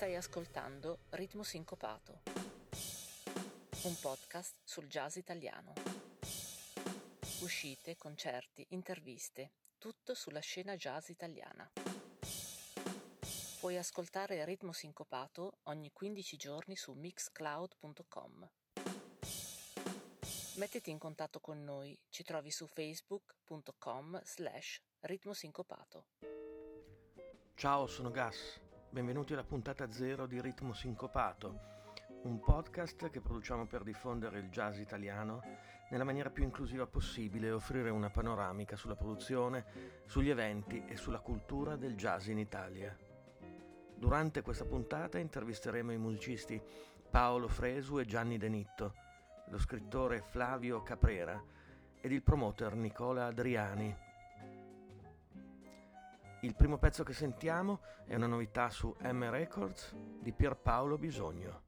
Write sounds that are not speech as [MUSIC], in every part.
Stai ascoltando Ritmo Sincopato, un podcast sul jazz italiano. Uscite, concerti, interviste, tutto sulla scena jazz italiana. Puoi ascoltare Ritmo Sincopato ogni 15 giorni su mixcloud.com. Mettiti in contatto con noi, ci trovi su facebook.com slash ritmosincopato. Ciao, sono Gas, benvenuti alla puntata zero di Ritmo Sincopato, un podcast che produciamo per diffondere il jazz italiano nella maniera più inclusiva possibile e offrire una panoramica sulla produzione, sugli eventi e sulla cultura del jazz in Italia. Durante questa puntata intervisteremo i musicisti Paolo Fresu e Gianni Denitto, lo scrittore Flavio Caprera ed il promoter Nicola Adriani. Il primo pezzo che sentiamo è una novità su M Records di Pierpaolo Bisogno.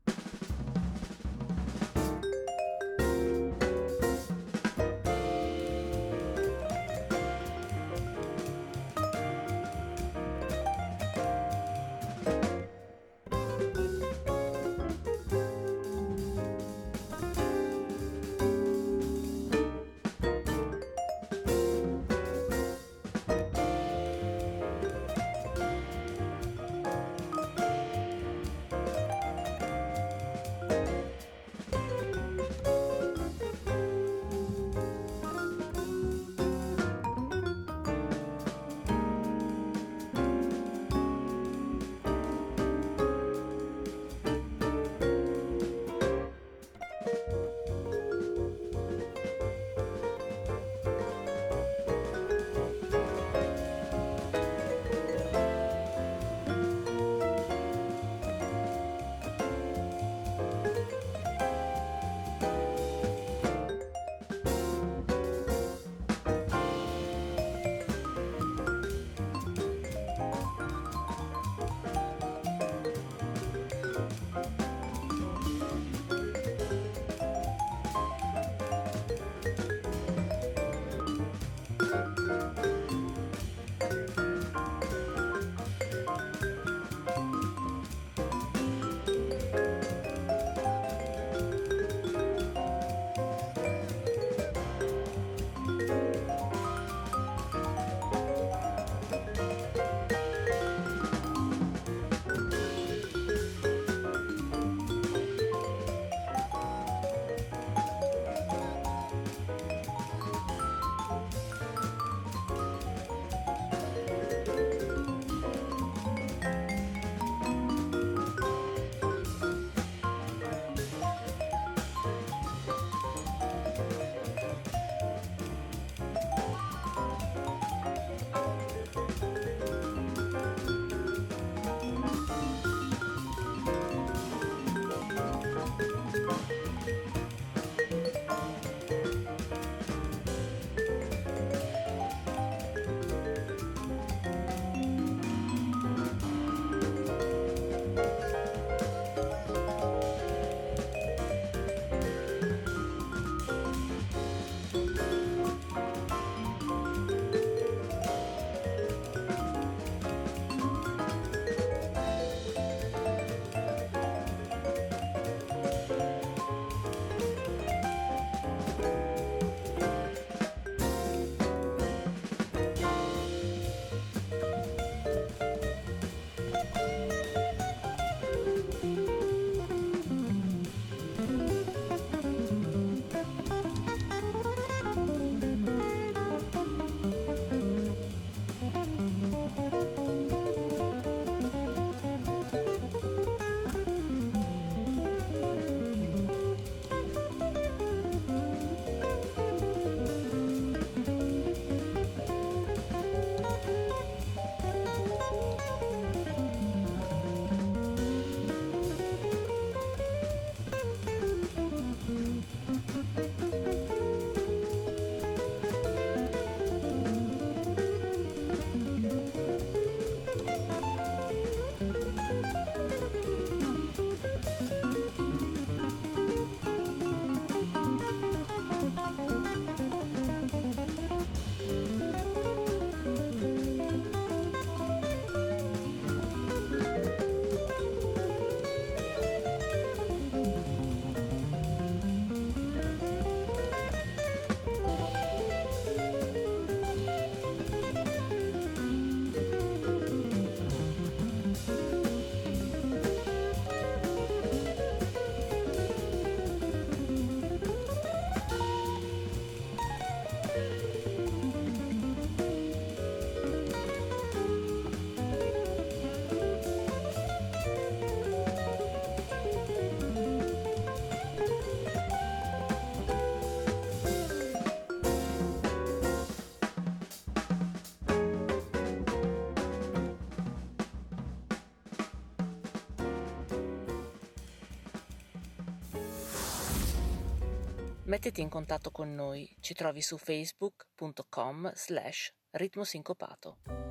Mettiti in contatto con noi, ci trovi su facebook.com slash ritmosincopato.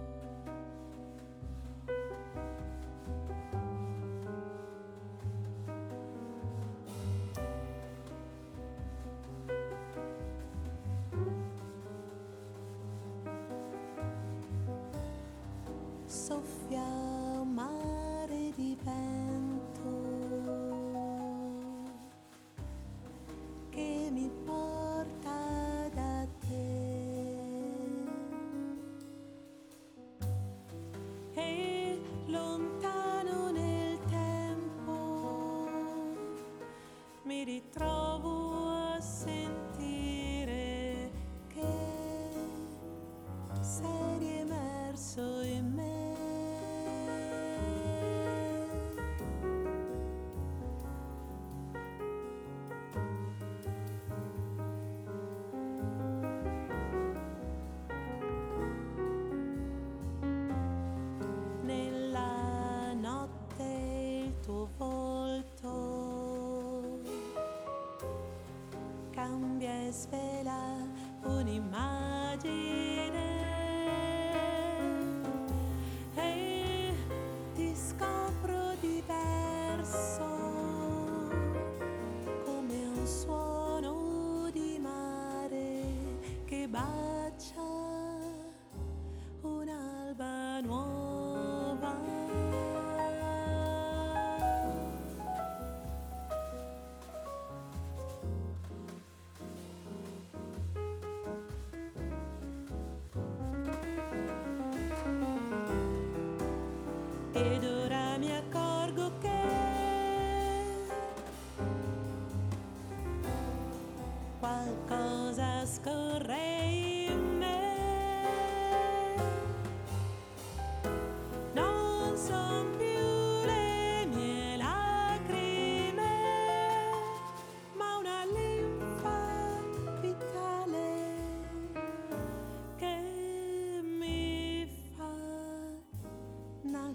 et de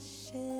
shit.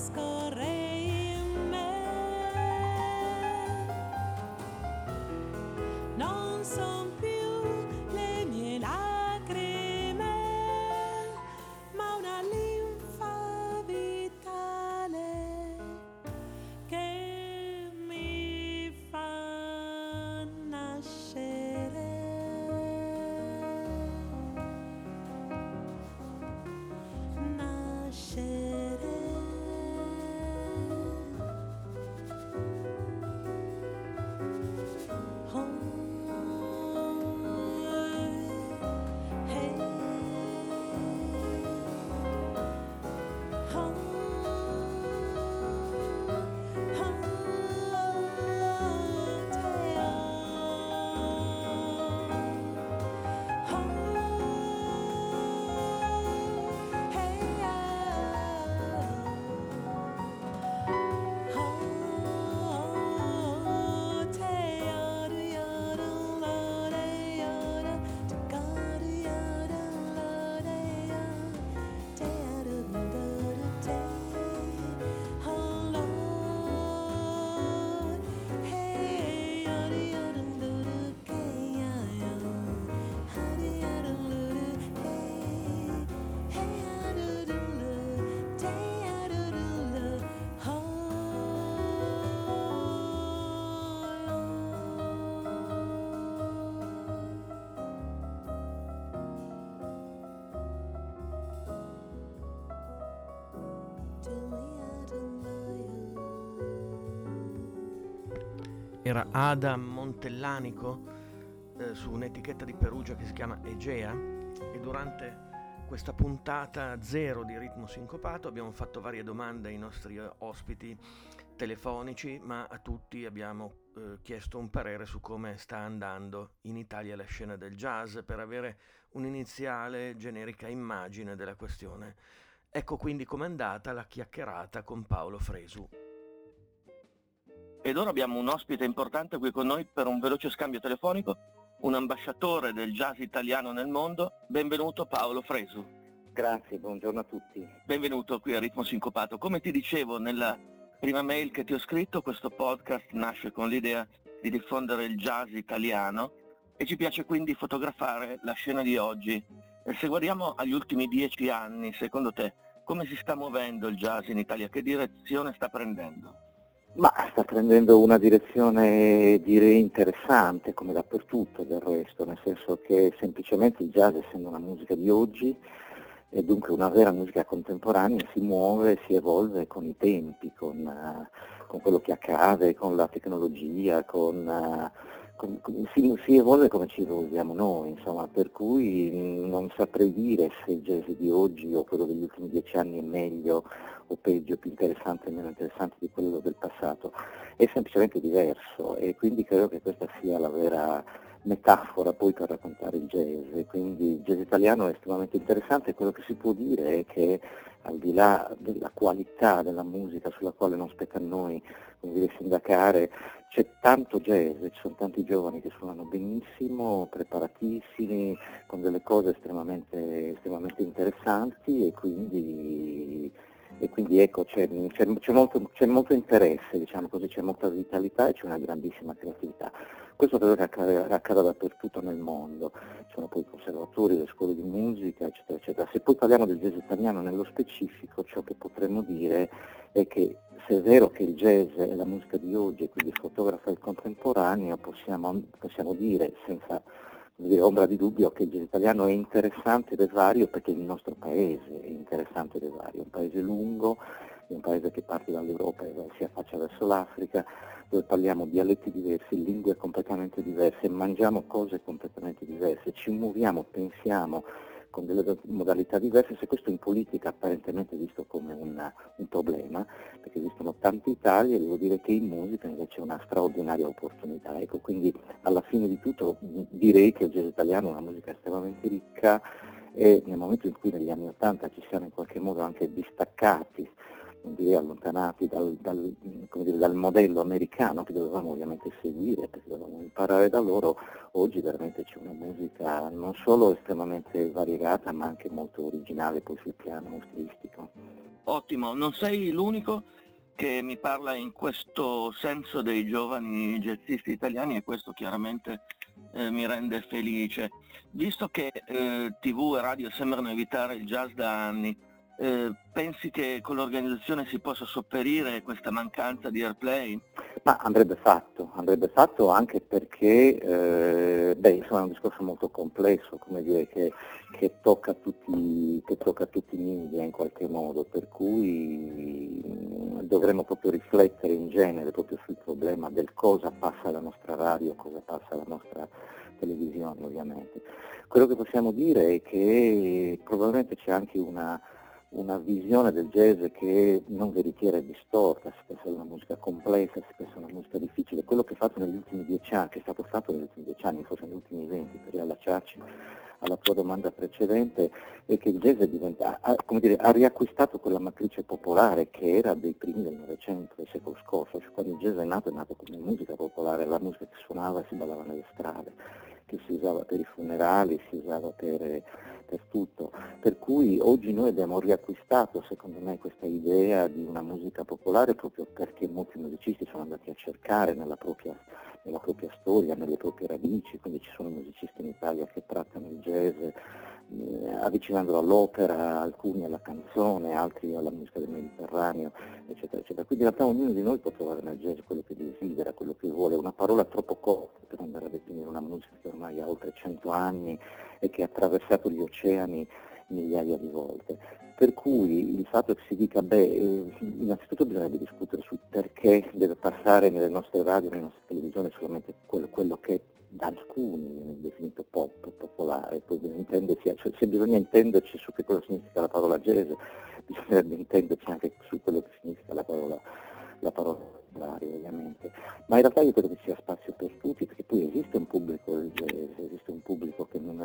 スカ era Ada Montellanico eh, su un'etichetta di Perugia che si chiama Egea e durante questa puntata zero di ritmo sincopato abbiamo fatto varie domande ai nostri eh, ospiti telefonici, ma a tutti abbiamo eh, chiesto un parere su come sta andando in Italia la scena del jazz per avere un'iniziale generica immagine della questione. Ecco quindi com'è andata la chiacchierata con Paolo Fresu. Ed ora abbiamo un ospite importante qui con noi per un veloce scambio telefonico, un ambasciatore del jazz italiano nel mondo. Benvenuto Paolo Fresu. Grazie, buongiorno a tutti. Benvenuto qui a Ritmo Sincopato. Come ti dicevo nella prima mail che ti ho scritto, questo podcast nasce con l'idea di diffondere il jazz italiano e ci piace quindi fotografare la scena di oggi e se guardiamo agli ultimi dieci anni, secondo te, come si sta muovendo il jazz in Italia? Che direzione sta prendendo? Ma sta prendendo una direzione direi interessante, come dappertutto del resto, nel senso che semplicemente il jazz, essendo una musica di oggi, e dunque una vera musica contemporanea, si muove, si evolve con i tempi, con, uh, con quello che accade, con la tecnologia, con... Uh, si, si, evolve come ci evolviamo noi, insomma, per cui non saprei dire se il jazz di oggi o quello degli ultimi dieci anni è meglio o peggio, più interessante o meno interessante di quello del passato, è semplicemente diverso e quindi credo che questa sia la vera metafora poi per raccontare il jazz, quindi il jazz italiano è estremamente interessante, quello che si può dire è che al di là della qualità della musica sulla quale non spetta a noi sindacare, c'è tanto jazz, ci sono tanti giovani che suonano benissimo, preparatissimi, con delle cose estremamente, estremamente interessanti e quindi e quindi ecco c'è, c'è, c'è, molto, c'è molto, interesse, diciamo così, c'è molta vitalità e c'è una grandissima creatività. Questo credo che accada, accada dappertutto nel mondo, ci sono poi i conservatori, le scuole di musica, eccetera, eccetera. Se poi parliamo del jazz italiano nello specifico, ciò che potremmo dire è che se è vero che il jazz è la musica di oggi e quindi fotografa il contemporaneo, possiamo, possiamo dire senza dire, ombra di dubbio che il jazz italiano è interessante ed è vario perché il nostro paese è interessante ed è vario, un paese lungo, un paese che parte dall'Europa e si affaccia verso l'Africa, dove parliamo dialetti diversi, lingue completamente diverse, mangiamo cose completamente diverse, ci muoviamo, pensiamo, con delle modalità diverse, se questo in politica apparentemente è visto come una, un problema, perché esistono tante Italie, devo dire che in musica invece è una straordinaria opportunità. Ecco, quindi alla fine di tutto direi che il jazz italiano è una musica estremamente ricca e nel momento in cui negli anni Ottanta ci siamo in qualche modo anche distaccati direi allontanati dal, dal, dire, dal, modello americano che dovevamo ovviamente seguire, perché dovevamo imparare da loro, oggi veramente c'è una musica non solo estremamente variegata ma anche molto originale poi sul piano stilistico. Ottimo, non sei l'unico che mi parla in questo senso dei giovani jazzisti italiani e questo chiaramente eh, mi rende felice. Visto che eh, tv e radio sembrano evitare il jazz da anni, eh, pensi che con l'organizzazione si possa sopperire questa mancanza di airplay? Ma andrebbe fatto, andrebbe fatto anche perché eh, beh, insomma, è un discorso molto complesso, come dire, che, che, tocca tutti, che, tocca tutti, i media in qualche modo, per cui mm, dovremmo proprio riflettere in genere proprio sul problema del cosa passa alla nostra radio, cosa passa alla nostra televisione ovviamente. Quello che possiamo dire è che probabilmente c'è anche una una visione del jazz che non veritiera e distorta, si pensa a una musica complessa, si pensa a una musica difficile. Quello che è fatto negli ultimi dieci anni, che è stato fatto negli ultimi dieci anni, forse negli ultimi venti, per riallacciarci alla tua domanda precedente, è che il jazz ha, dire, ha, riacquistato quella matrice popolare che era dei primi del Novecento, del secolo scorso, cioè quando il jazz è nato è nato come musica popolare, la musica che suonava e si ballava nelle strade, che si usava per i funerali, si usava per per tutto. Per cui oggi noi abbiamo riacquistato, secondo me, questa idea di una musica popolare proprio perché molti musicisti sono andati a cercare nella propria, nella propria storia, nelle proprie radici, quindi ci sono musicisti in Italia che trattano il jazz eh, avvicinandolo all'opera, alcuni alla canzone, altri alla musica del Mediterraneo, eccetera, eccetera. Quindi in realtà ognuno di noi può trovare nel jazz quello che desidera, quello che vuole, una parola troppo corta ormai ha oltre 100 anni e che ha attraversato gli oceani migliaia di volte. Per cui il fatto che si dica, beh, eh, innanzitutto bisognerebbe discutere sul perché deve passare nelle nostre radio, nelle nostre televisioni solamente quello, quello che da alcuni viene definito pop, popolare, poi cioè, se bisogna intenderci su che cosa significa la parola jazz, bisognerebbe intenderci anche su quello che significa la parola, la parola popolare ovviamente. Ma in realtà io credo che sia spazio per tutti, perché poi esiste un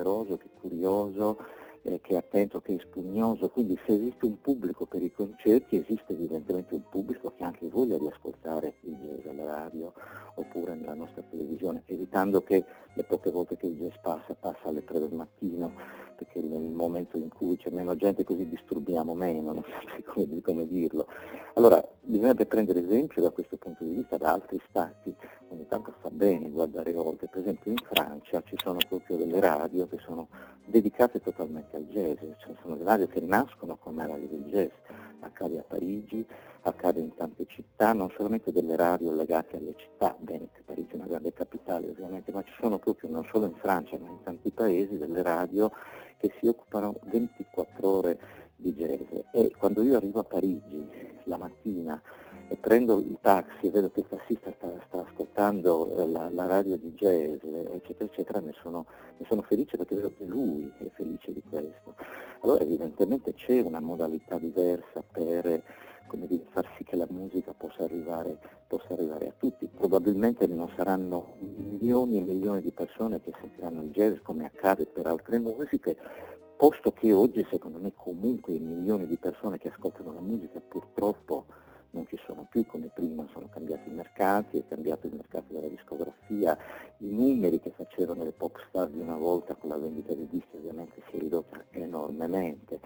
pubblico che è curioso, eh, che è attento, che è spugnoso, quindi se esiste un pubblico per i concerti esiste evidentemente un pubblico che ha anche voglia di ascoltare il jazz alla radio oppure nella nostra televisione, evitando che le poche volte che il jazz passa, passa alle 3 del mattino, perché nel momento in cui c'è meno gente così disturbiamo meno, non so [LAUGHS] come, come dirlo. Allora bisognerebbe prendere esempio da questo punto di vista da altri stati, bene guardare oltre, per esempio in Francia ci sono proprio delle radio che sono dedicate totalmente al jazz, cioè sono radio che nascono come radio del jazz, accade a Parigi, accade in tante città, non solamente delle radio legate alle città, bene che Parigi è una grande capitale ovviamente, ma ci sono proprio non solo in Francia ma in tanti paesi delle radio che si occupano 24 ore di jazz. E quando io arrivo a Parigi la mattina e prendo il taxi e vedo che il tassista sta, sta ascoltando eh, la, la, radio di jazz, eccetera, eccetera, ne sono, ne sono, felice perché vedo che lui è felice di questo. Allora evidentemente c'è una modalità diversa per dire, far sì che la musica possa arrivare, possa arrivare, a tutti. Probabilmente non saranno milioni e milioni di persone che sentiranno il jazz come accade per altre musiche, posto che oggi secondo me comunque milioni di persone che ascoltano la musica purtroppo non ci sono più come prima, sono cambiati i mercati, è cambiato il mercato della discografia, i numeri che facevano le pop star di una volta con la vendita dei dischi ovviamente si è ridotta enormemente.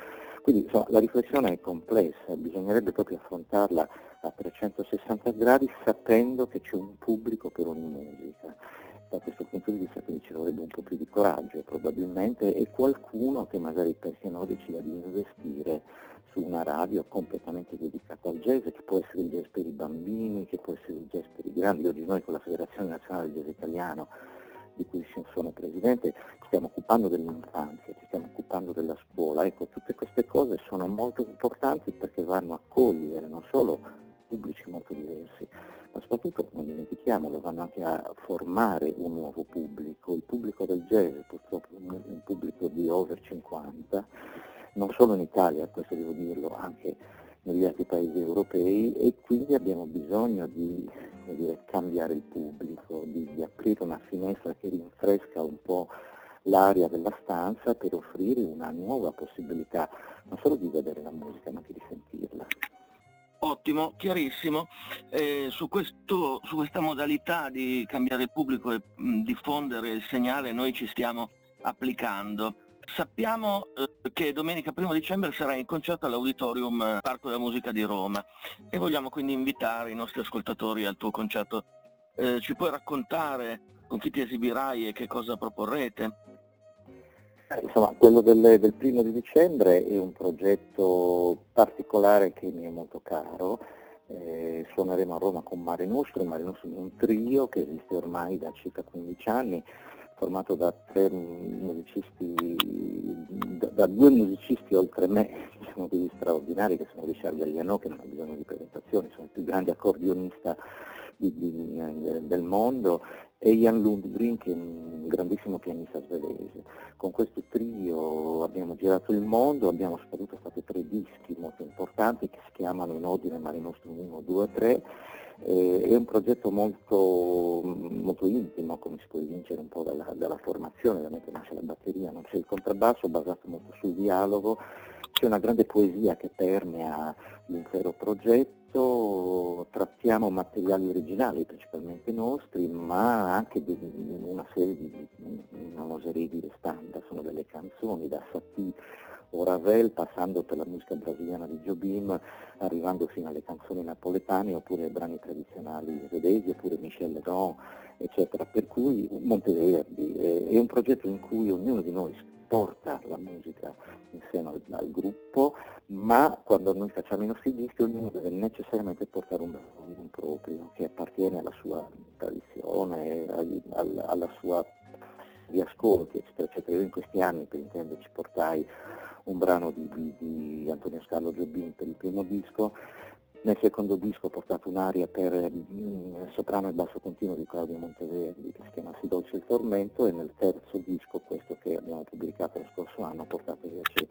Quindi insomma, la riflessione è complessa, bisognerebbe proprio affrontarla a 360 gradi sapendo che c'è un pubblico per ogni musica. Da questo punto di vista quindi ci vorrebbe un po' più di coraggio probabilmente e qualcuno che magari perché no decida di investire su una radio completamente dedicata al jazz, che può essere il jazz per i bambini, che può essere il jazz per i grandi. Oggi noi con la Federazione Nazionale del Jazz Italiano, di cui sono presidente, ci stiamo occupando dell'infanzia, ci stiamo occupando della scuola. Ecco, tutte queste cose sono molto importanti perché vanno a cogliere non solo pubblici molto diversi, ma soprattutto, non dimentichiamolo, vanno anche a formare un nuovo pubblico. Il pubblico del jazz purtroppo un pubblico di over 50 non solo in Italia, questo devo dirlo, anche negli altri paesi europei e quindi abbiamo bisogno di dire, cambiare il pubblico, di, di aprire una finestra che rinfresca un po' l'aria della stanza per offrire una nuova possibilità non solo di vedere la musica ma anche di sentirla. Ottimo, chiarissimo. Eh, su, questo, su, questa modalità di cambiare pubblico e mh, diffondere il segnale noi ci stiamo applicando. Sappiamo eh, che domenica 1 dicembre sarà in concerto all'Auditorium eh, Parco della Musica di Roma e vogliamo quindi invitare i nostri ascoltatori al tuo concerto. Eh, ci puoi raccontare con chi ti esibirai e che cosa proporrete? Eh, insomma, quello del, del primo di dicembre è un progetto particolare che mi è molto caro. Eh, suoneremo a Roma con Mare Nostrum, Mare Nostrum è un trio che esiste ormai da circa 15 anni, formato da musicisti, da, da due musicisti oltre me, diciamo così straordinari, che sono Richard Galliano, che non ha bisogno di presentazioni, sono il più grande accordionista di, di, del mondo, e Jan Lundgren, che è un grandissimo pianista svedese. Con questo trio abbiamo girato il mondo, abbiamo soprattutto fatto tre dischi molto importanti che si chiamano in ordine Mare Nostrum 1, 2, 3 è un progetto molto, molto, intimo, come si può evincere un po' dalla, dalla formazione, ovviamente non c'è la batteria, non c'è il contrabbasso, basato molto sul dialogo, c'è una grande poesia che permea l'intero progetto, trattiamo materiali originali, principalmente nostri, ma anche di una serie di, non oserei dire standard, sono delle canzoni da Satie o Ravel passando per la musica brasiliana di Jobim, arrivando fino alle canzoni napoletane oppure ai brani tradizionali svedesi oppure Michel Legrand, eccetera. Per cui Monteverdi è un progetto in cui ognuno di noi porta la musica in seno al, al, gruppo, ma quando noi facciamo i nostri dischi ognuno deve necessariamente portare un album proprio che appartiene alla sua tradizione, alla, alla sua di ascolti, eccetera, eccetera. Io in questi anni, per intenderci, portai un brano di, di, di Antonio Scarlo Giobin per il primo disco, nel secondo disco ho portato un'aria per mm, soprano e basso continuo di Claudio Monteverdi che si chiama Si dolce il tormento e nel terzo disco, questo che abbiamo pubblicato lo scorso anno, ho portato invece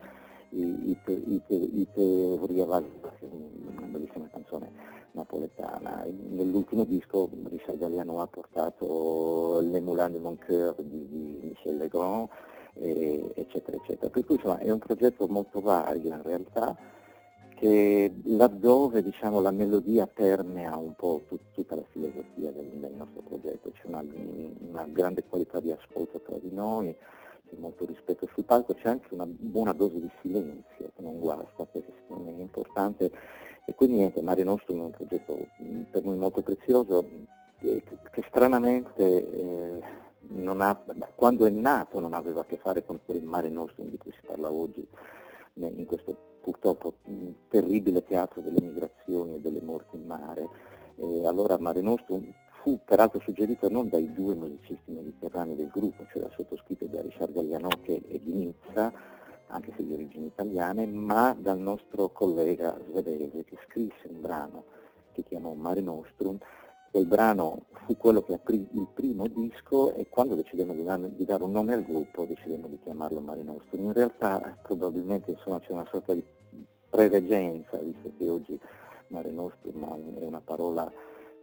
i Teoria Valva, che è una bellissima canzone napoletana. Nell'ultimo disco Richard Galliano ha portato Le Moulin de Mon Coeur di, di Michel Legrand, eccetera, eccetera. Per cui insomma, è un progetto molto vario in realtà che laddove diciamo, la melodia permea un po' tut, tutta la filosofia del, del, nostro progetto, c'è una, una, grande qualità di ascolto tra di noi, c'è molto rispetto sul palco, c'è anche una buona dose di silenzio che non guasta, perché secondo me è importante. E quindi niente, Mare Nostrum è un progetto mm, per noi molto prezioso che, che stranamente eh, ha, quando è nato non aveva a che fare con quel Mare Nostrum di cui si parla oggi in questo purtroppo terribile teatro delle migrazioni e delle morti in mare. E allora Mare Nostrum fu peraltro suggerito non dai due musicisti mediterranei del gruppo, cioè da sottoscritto da Richard Galliano che è di Nizza, anche se di origini italiane, ma dal nostro collega svedese che scrisse un brano che chiamò Mare Nostrum. Quel brano fu quello che aprì il primo disco e quando decidemmo di, dare, un nome al gruppo decidemmo di chiamarlo Mare Nostrum. In realtà probabilmente insomma, c'è una sorta di prereggenza, visto che oggi Mare Nostrum è una parola,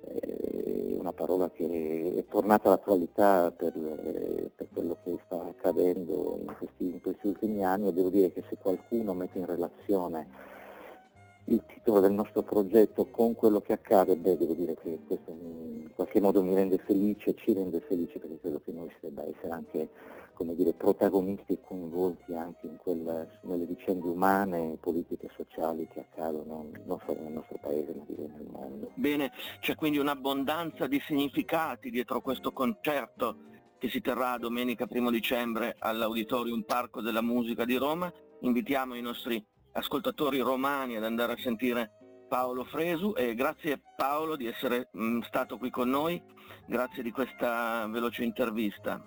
eh, una parola che è tornata all'attualità per, eh, per, quello che sta accadendo in questi, in questi ultimi anni e devo dire che se qualcuno mette in relazione il titolo del nostro progetto con quello che accade, beh, devo dire che questo in qualche modo mi rende felice, ci rende felice perché credo che noi si debba essere anche dire, protagonisti e coinvolti anche quel, nelle vicende umane, politiche e sociali che accadono non solo nel nostro paese ma direi nel mondo. Bene, c'è quindi un'abbondanza di significati dietro questo concerto che si terrà domenica 1 dicembre all'Auditorium Parco della Musica di Roma. Invitiamo i nostri ascoltatori romani ad andare a sentire Paolo Fresu e grazie Paolo di essere mh, stato qui con noi, grazie di questa veloce intervista.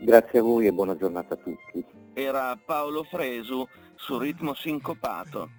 Grazie a voi e buona giornata a tutti. Era Paolo Fresu su ritmo sincopato.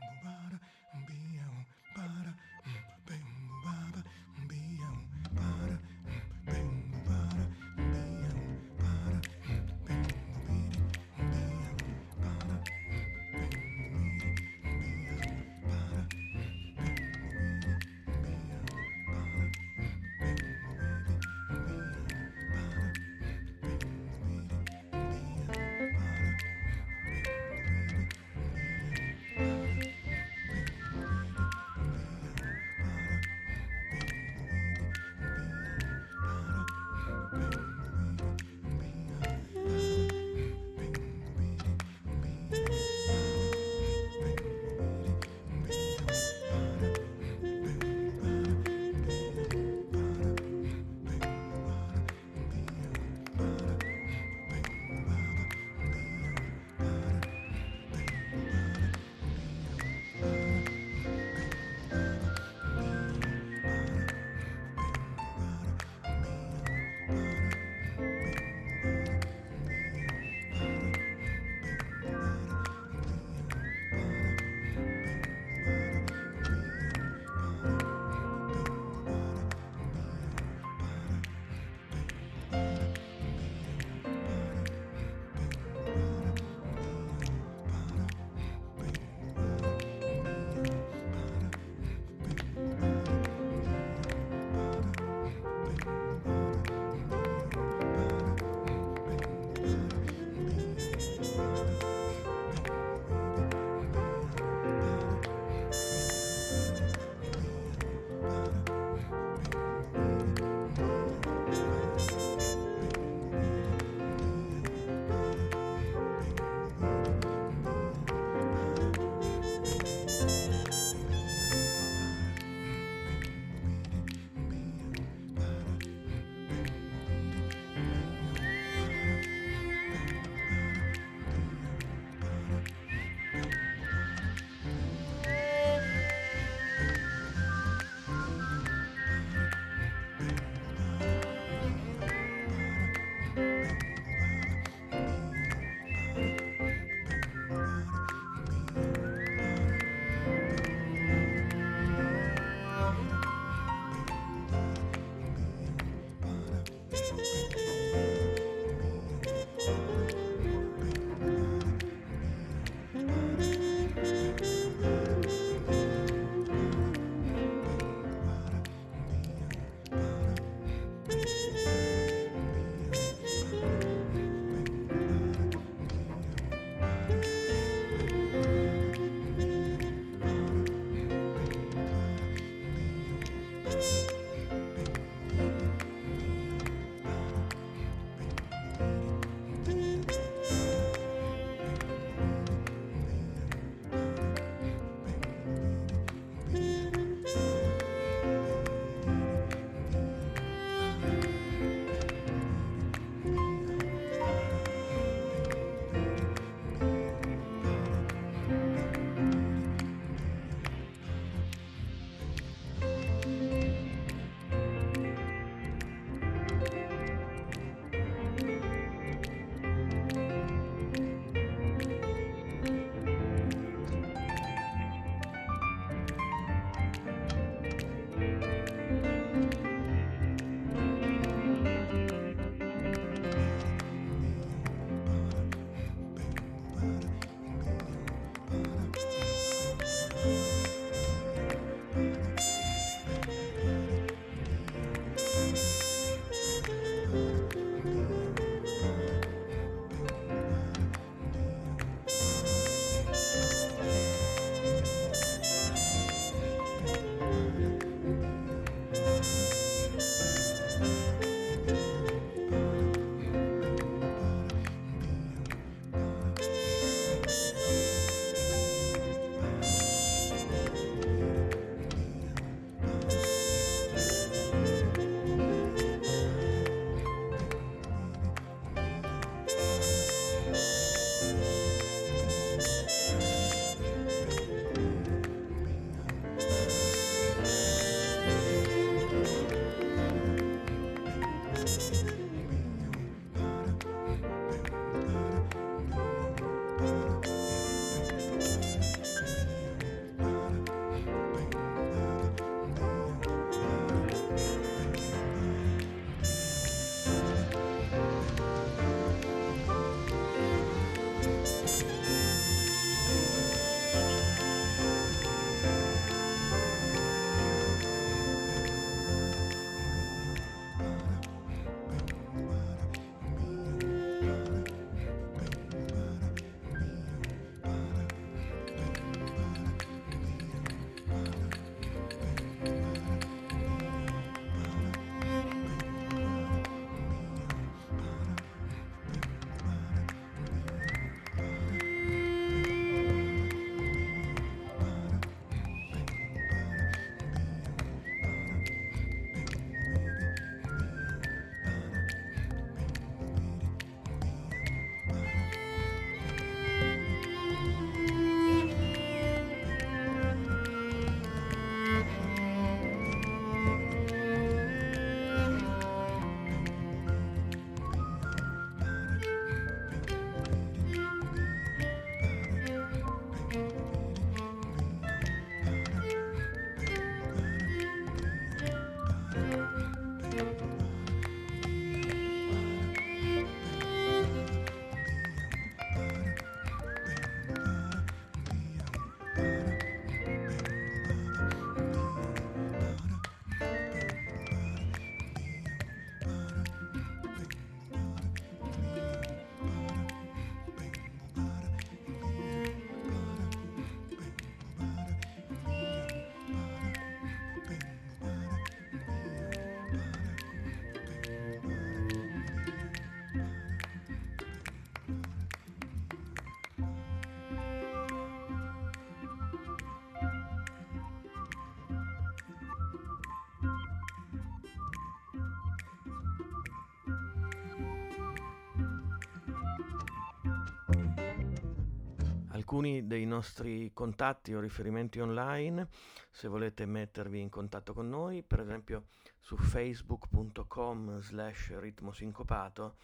Alcuni dei nostri contatti o riferimenti online se volete mettervi in contatto con noi, per esempio su facebook.com slash ritmo sincopato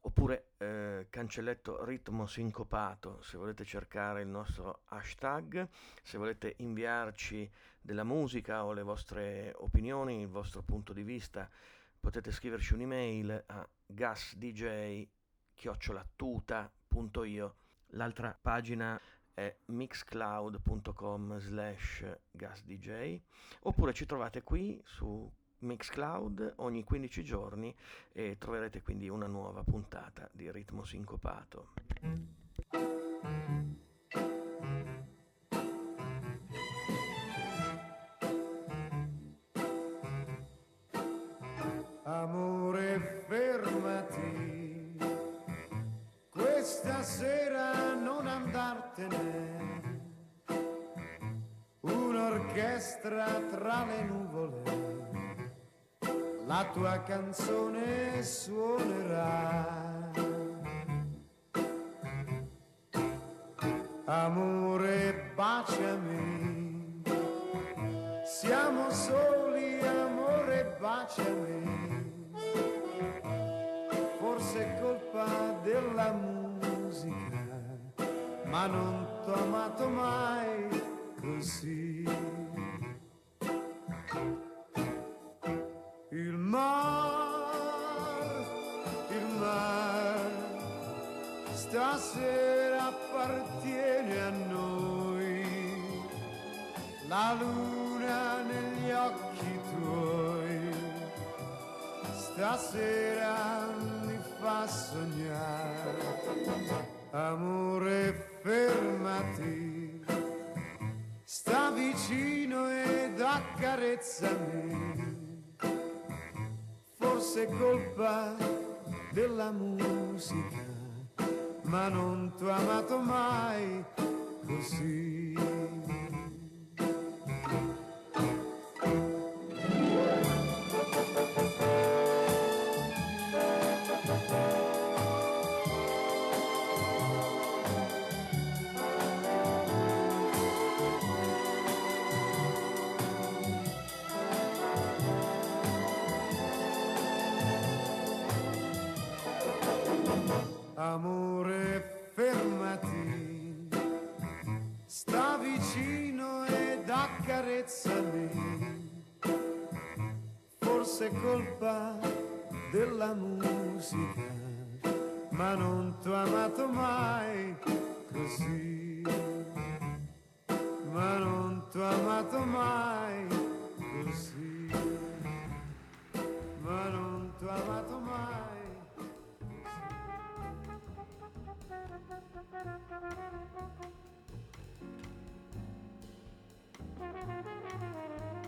oppure eh, cancelletto ritmo sincopato se volete cercare il nostro hashtag, se volete inviarci della musica o le vostre opinioni, il vostro punto di vista, potete scriverci un'email a gasdj.io L'altra pagina è mixcloud.com slash gasdj oppure ci trovate qui su Mixcloud ogni 15 giorni e troverete quindi una nuova puntata di ritmo sincopato. Tra le nuvole la tua canzone suonerà. Amore, baciami, siamo soli, amore, baciami, forse è colpa della musica, ma non t'ho amato mai così. Stasera mi fa sognare, amore fermati, sta vicino ed accarezzami forse colpa della musica, ma non t'ho amato mai così. Amore, fermati, sta vicino ed accarezzami. Forse è colpa della musica, ma non t'ho amato mai così. Ma non t'ho amato mai così. Ma non t'ho amato mai. Thank you.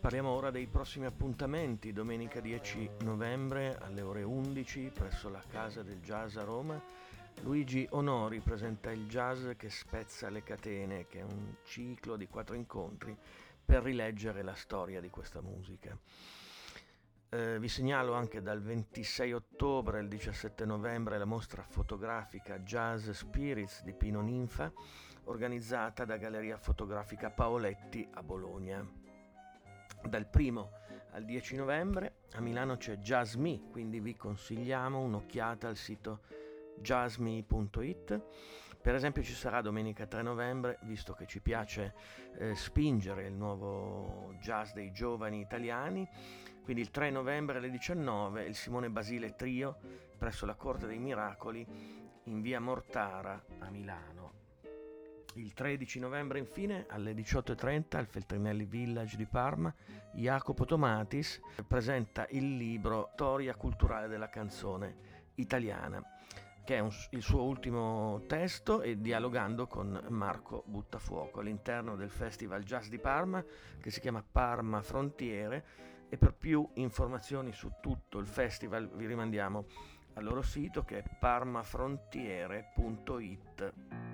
Parliamo ora dei prossimi appuntamenti. Domenica 10 novembre alle ore 11 presso la Casa del Jazz a Roma. Luigi Onori presenta il jazz che spezza le catene, che è un ciclo di quattro incontri per rileggere la storia di questa musica. Eh, vi segnalo anche dal 26 ottobre al 17 novembre la mostra fotografica Jazz Spirits di Pino Ninfa, organizzata da Galleria Fotografica Paoletti a Bologna. Dal 1 al 10 novembre a Milano c'è Jazzme, quindi vi consigliamo un'occhiata al sito jazzme.it. Per esempio ci sarà domenica 3 novembre, visto che ci piace eh, spingere il nuovo jazz dei giovani italiani, quindi il 3 novembre alle 19 il Simone Basile Trio presso la Corte dei Miracoli in via Mortara a Milano. Il 13 novembre infine alle 18.30 al Feltrinelli Village di Parma Jacopo Tomatis presenta il libro Storia culturale della canzone italiana che è un, il suo ultimo testo e dialogando con Marco Buttafuoco all'interno del Festival Jazz di Parma che si chiama Parma Frontiere e per più informazioni su tutto il festival vi rimandiamo al loro sito che è parmafrontiere.it.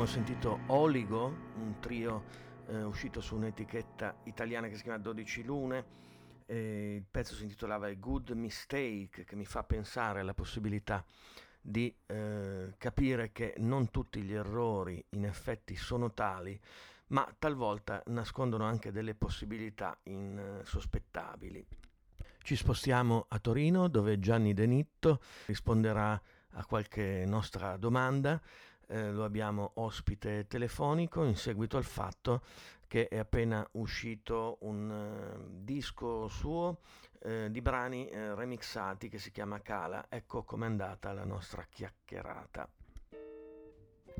abbiamo sentito Oligo, un trio eh, uscito su un'etichetta italiana che si chiama 12 Lune, e il pezzo si intitolava A Good Mistake, che mi fa pensare alla possibilità di eh, capire che non tutti gli errori in effetti sono tali, ma talvolta nascondono anche delle possibilità insospettabili. Ci spostiamo a Torino dove Gianni Denitto risponderà a qualche nostra domanda. Eh, lo abbiamo ospite telefonico in seguito al fatto che è appena uscito un uh, disco suo uh, di brani uh, remixati che si chiama Cala. Ecco com'è andata la nostra chiacchierata.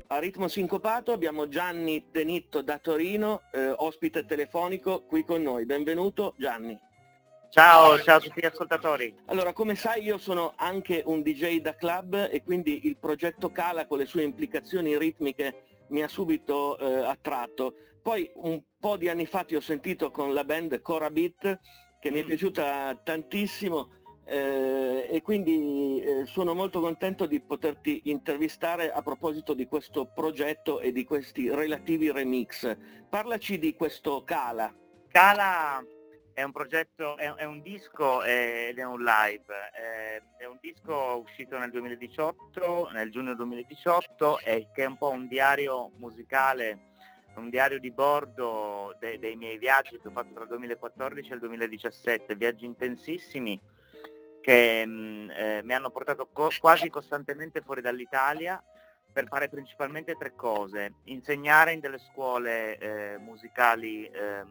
A ritmo sincopato abbiamo Gianni Denitto da Torino, ospite telefonico qui con noi. Benvenuto Gianni. Ciao, ciao a tutti gli ascoltatori. Allora, come sai io sono anche un DJ da club e quindi il progetto Cala con le sue implicazioni ritmiche mi ha subito eh, attratto. Poi un po' di anni fa ti ho sentito con la band Cora Beat che mi è mm. piaciuta tantissimo eh, e quindi eh, sono molto contento di poterti intervistare a proposito di questo progetto e di questi relativi remix. Parlaci di questo Cala. Cala è un progetto, è, è un disco ed è un live. È, è, un disco uscito nel 2018, nel giugno 2018, e che è un po' un diario musicale, un diario di bordo de, dei miei viaggi che ho fatto tra il 2014 e il 2017, viaggi intensissimi che mm, eh, mi hanno portato co- quasi costantemente fuori dall'Italia per fare principalmente tre cose. Insegnare in delle scuole eh, musicali eh,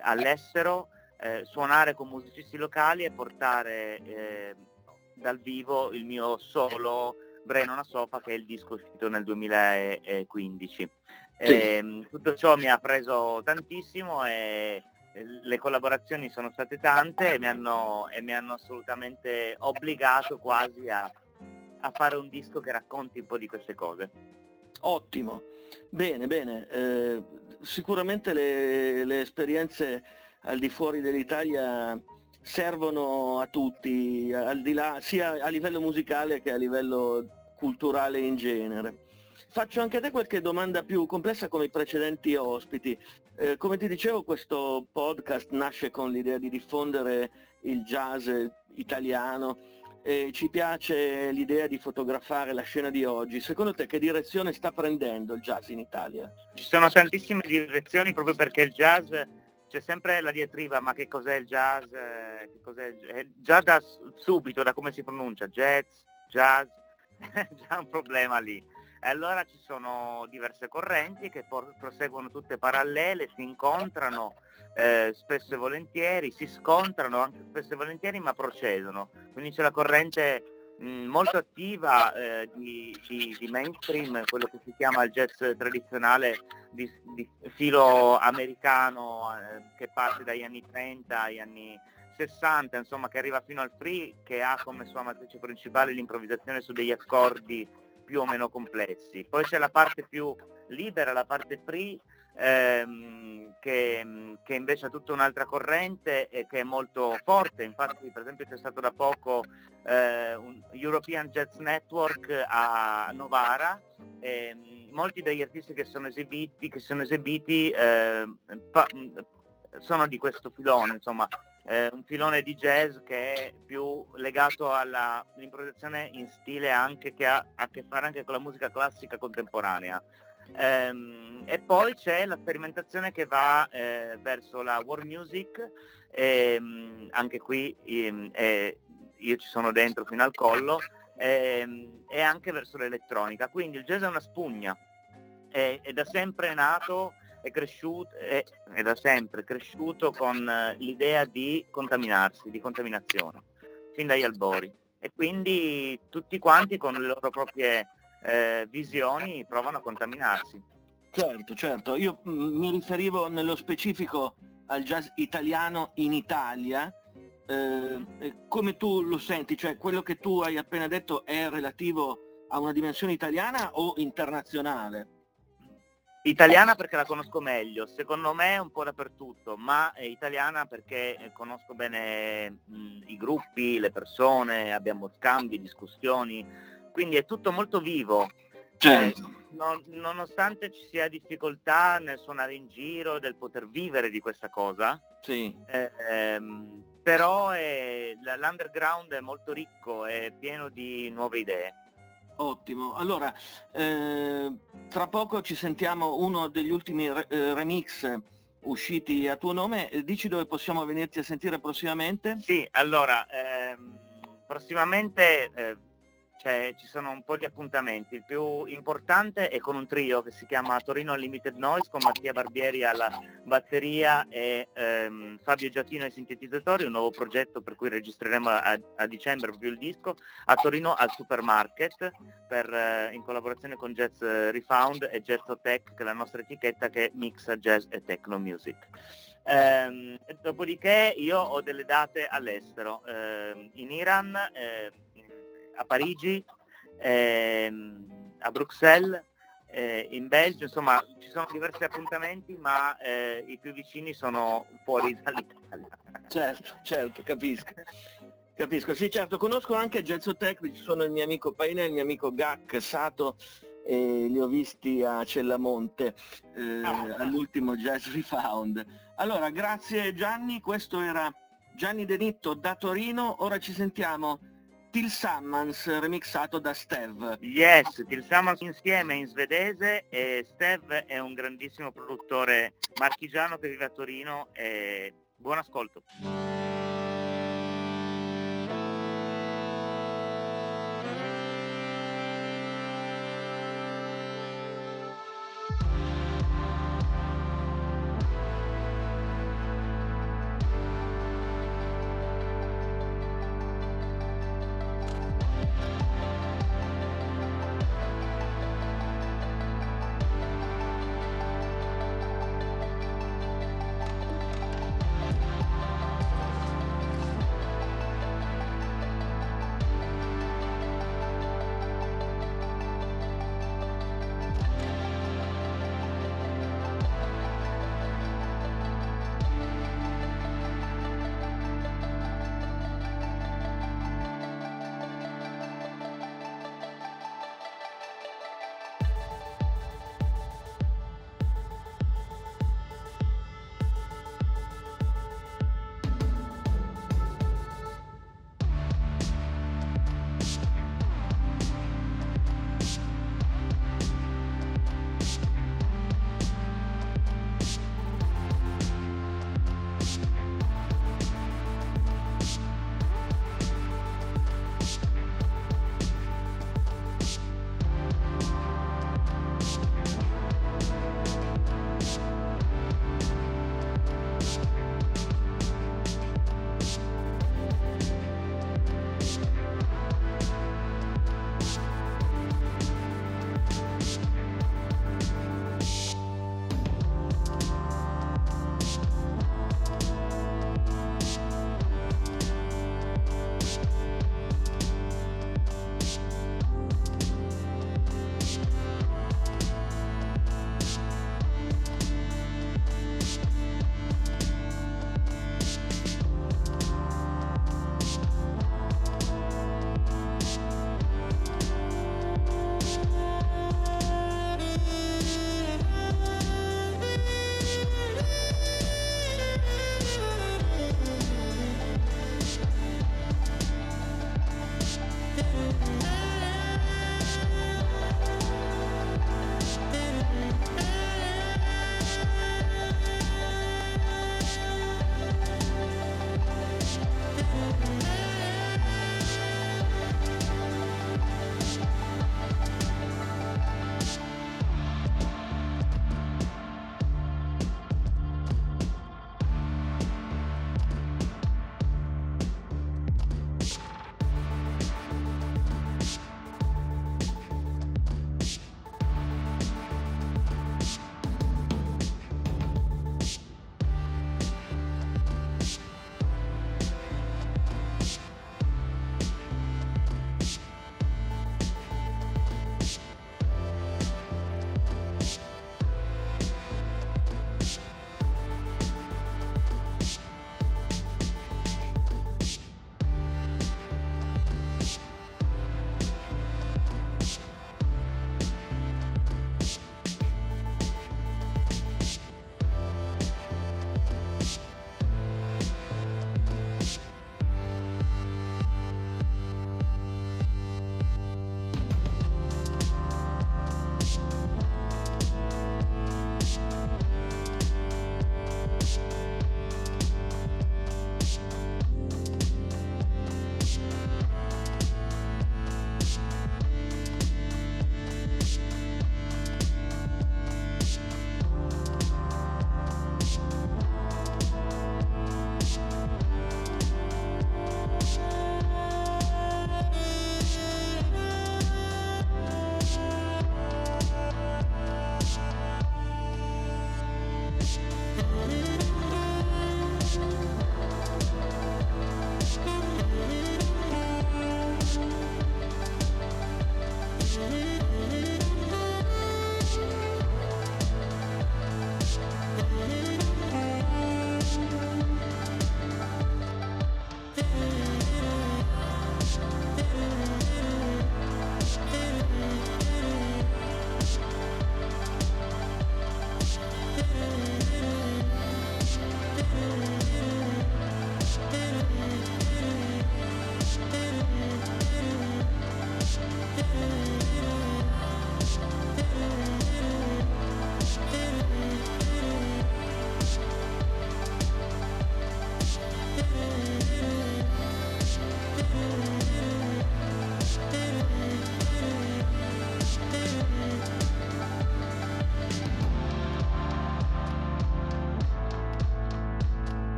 all'estero, eh, suonare con musicisti locali e portare eh, dal vivo il mio solo Breno una Sofa che è il disco uscito nel 2015. Sì. E, ehm, tutto ciò mi ha preso tantissimo e le collaborazioni sono state tante e mi hanno, e mi hanno assolutamente obbligato quasi a, a, fare un disco che racconti un po' di queste cose. Ottimo, bene, bene. Eh, sicuramente le, le esperienze al di fuori dell'Italia servono a tutti, al di là, sia a livello musicale che a livello culturale in genere. Faccio anche a te qualche domanda più complessa come i precedenti ospiti. Eh, come ti dicevo questo podcast nasce con l'idea di diffondere il jazz italiano e ci piace l'idea di fotografare la scena di oggi. Secondo te che direzione sta prendendo il jazz in Italia? Ci sono tantissime direzioni proprio perché il jazz c'è sempre la diatriba, ma che cos'è il jazz? Eh, che cos'è il... Eh, già da subito, da come si pronuncia, jazz, jazz, è [LAUGHS] già un problema lì. Allora ci sono diverse correnti che proseguono tutte parallele, si incontrano eh, spesso e volentieri, si scontrano anche spesso e volentieri, ma procedono. Quindi c'è la corrente molto attiva eh, di, di, di, mainstream, quello che si chiama il jazz tradizionale di, di filo americano eh, che parte dagli anni 30 agli anni 60, insomma che arriva fino al free, che ha come sua matrice principale l'improvvisazione su degli accordi più o meno complessi. Poi c'è la parte più libera, la parte free, ehm, che, che, invece ha tutta un'altra corrente e che è molto forte. Infatti per esempio c'è stato da poco eh, un European Jazz Network a Novara. E, molti degli artisti che sono esibiti, che sono esibiti eh, pa- sono di questo filone, insomma, eh, un filone di jazz che è più legato all'improvvisazione in stile anche che ha a che fare anche con la musica classica contemporanea. Ehm, e poi c'è la sperimentazione che va eh, verso la world music, ehm, anche qui ehm, io ci sono dentro fino al collo, ehm, e anche verso l'elettronica. Quindi il jazz è una spugna, è, è da sempre nato, è cresciuto, è, è da sempre cresciuto con eh, l'idea di contaminarsi, di contaminazione, fin dagli albori. E quindi tutti quanti con le loro proprie eh, visioni provano a contaminarsi. Certo, certo. Io mh, mm, mi riferivo nello specifico al jazz italiano in Italia. Eh, come tu lo senti? Cioè quello che tu hai appena detto è relativo a una dimensione italiana o internazionale? Italiana perché la conosco meglio, secondo me un po' dappertutto, ma italiana perché eh, conosco bene mh, i gruppi, le persone, abbiamo scambi, discussioni, quindi è tutto molto vivo. Certo. Eh, non, nonostante ci sia difficoltà nel suonare in giro, del poter vivere di questa cosa, sì. eh, ehm, però è, l'underground è molto ricco, è pieno di nuove idee. Ottimo, allora eh, tra poco ci sentiamo uno degli ultimi re- eh, remix usciti a tuo nome, dici dove possiamo venirti a sentire prossimamente? Sì, allora, ehm, prossimamente eh, cioè, ci sono un po' di appuntamenti. Il più importante è con un trio che si chiama Torino Unlimited Noise con Mattia Barbieri alla batteria e ehm, Fabio Giatino ai sintetizzatori, un nuovo progetto per cui registreremo a, a dicembre proprio il disco a Torino al Supermarket per, eh, in collaborazione con Jazz Refound e Jazz Tech che è la nostra etichetta che mixa jazz e techno music. Eh, dopodiché io ho delle date all'estero, eh, in Iran, eh, a Parigi, ehm, a Bruxelles, eh, in Belgio, insomma ci sono diversi appuntamenti ma eh, i più vicini sono fuori dall'Italia. Certo, certo, capisco. Capisco, sì certo, conosco anche Gelso Tech, ci sono il mio amico Paine, il mio amico Gac, Sato, e li ho visti a Cellamonte eh, all'ultimo Jazz Refound. Allora, grazie Gianni, questo era Gianni Denitto da Torino, ora ci sentiamo Till Summons remixato da Stev. Yes, Till Summons insieme in svedese e Stev è un grandissimo produttore marchigiano che vive a Torino e buon ascolto.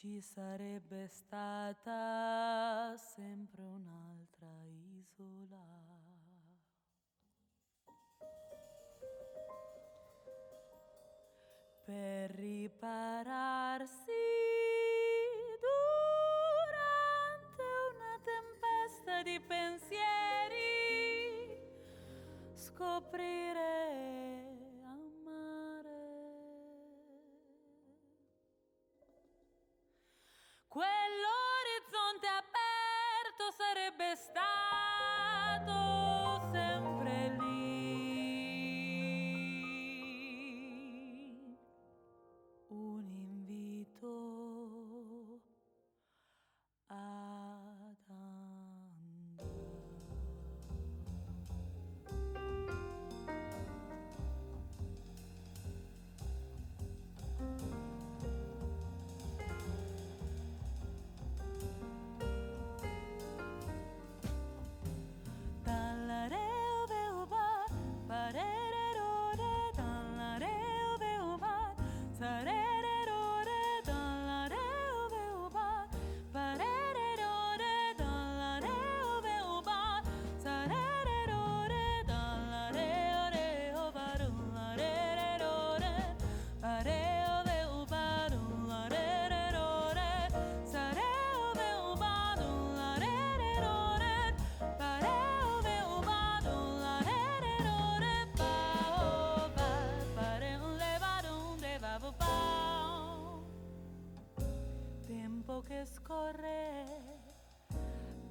Ci sarebbe stata sempre un'altra isola. Per ripararsi durante una tempesta di pensieri, scoprire tempestad.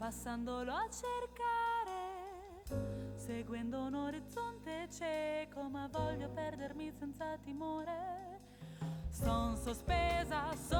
Passandolo a cercare, seguendo un orizzonte cieco, ma voglio perdermi senza timore. Son sospesa sopra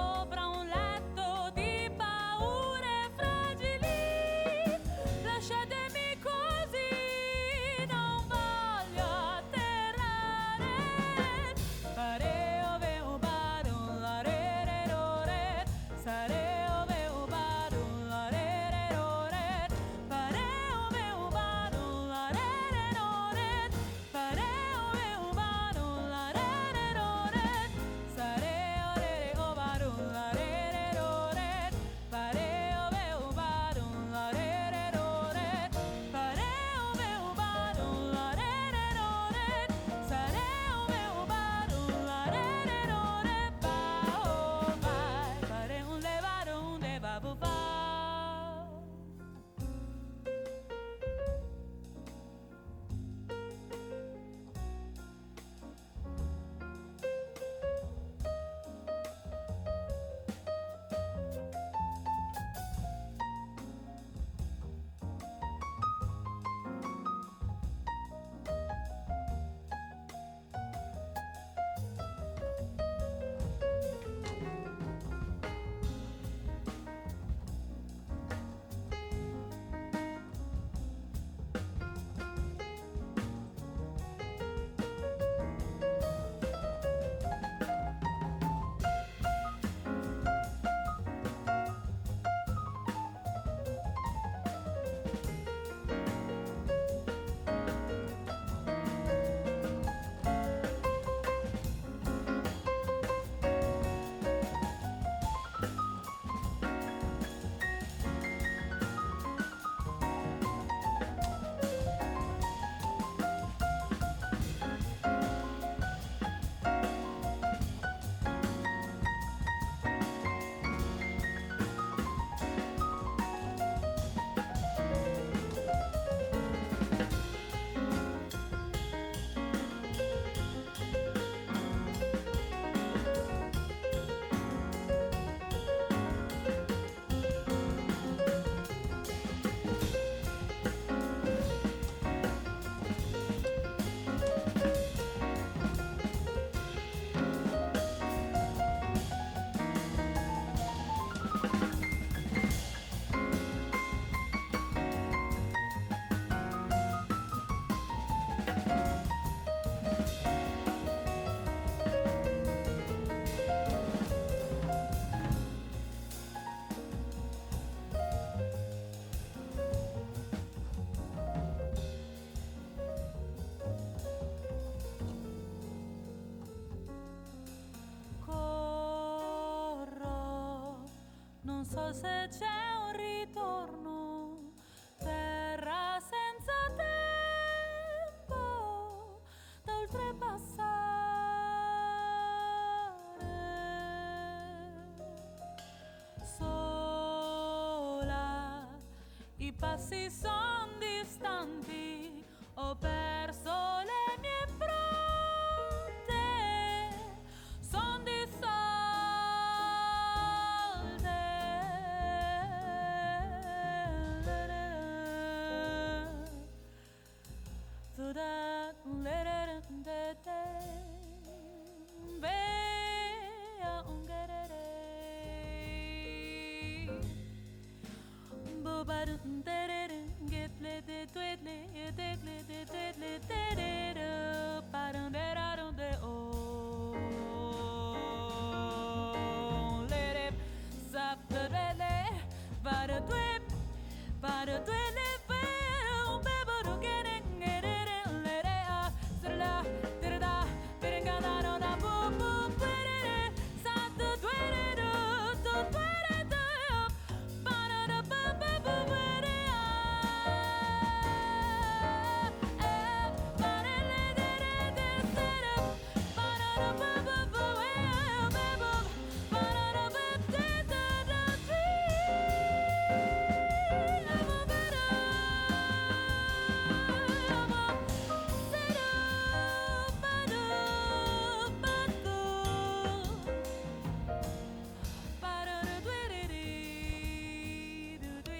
si son distanti.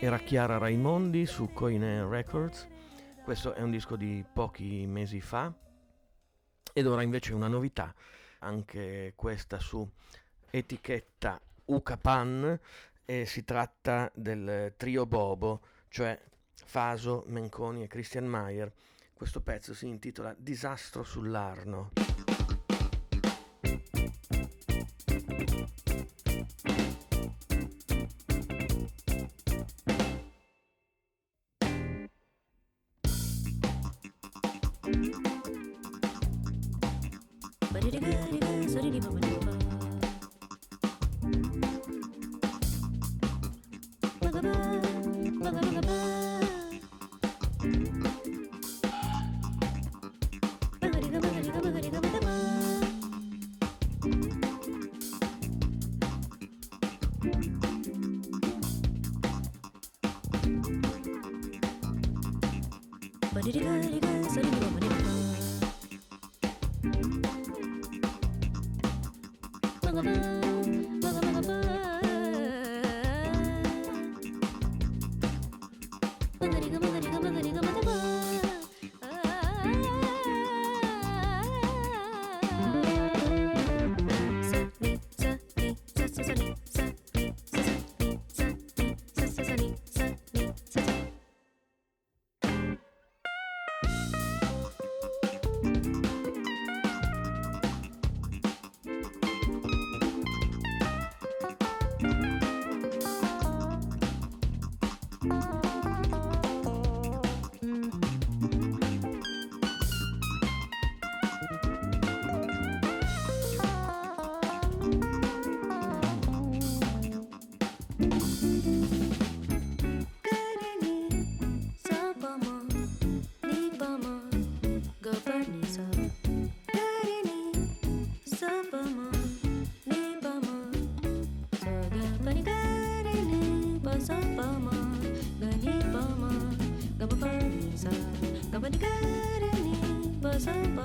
Era Chiara Raimondi su Coine Records, questo è un disco di pochi mesi fa ed ora invece una novità, anche questa su etichetta Ucapan e si tratta del trio Bobo, cioè Faso, Menconi e Christian Mayer. Questo pezzo si intitola Disastro sull'Arno. doesn't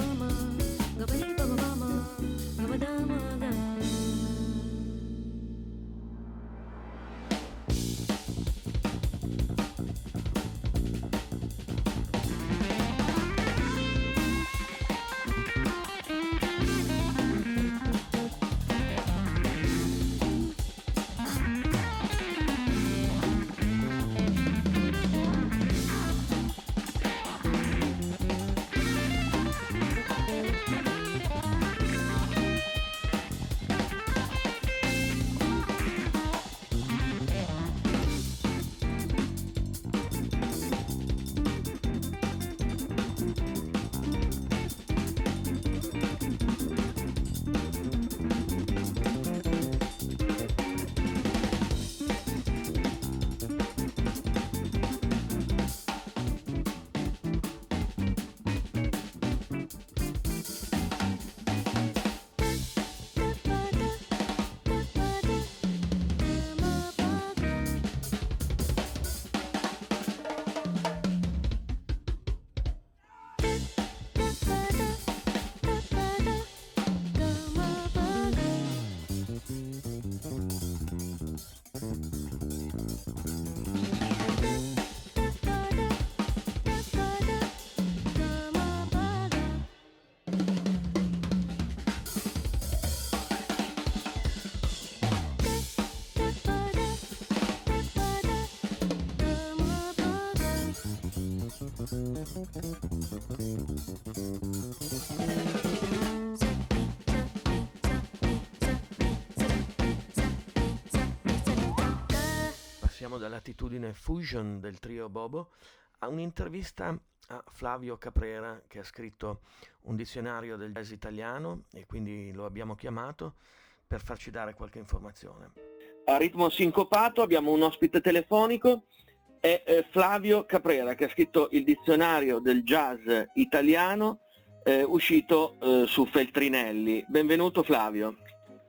Dall'attitudine fusion del trio Bobo a un'intervista a Flavio Caprera che ha scritto un dizionario del jazz italiano e quindi lo abbiamo chiamato per farci dare qualche informazione. A ritmo sincopato abbiamo un ospite telefonico, è eh, Flavio Caprera che ha scritto il dizionario del jazz italiano eh, uscito eh, su Feltrinelli. Benvenuto Flavio.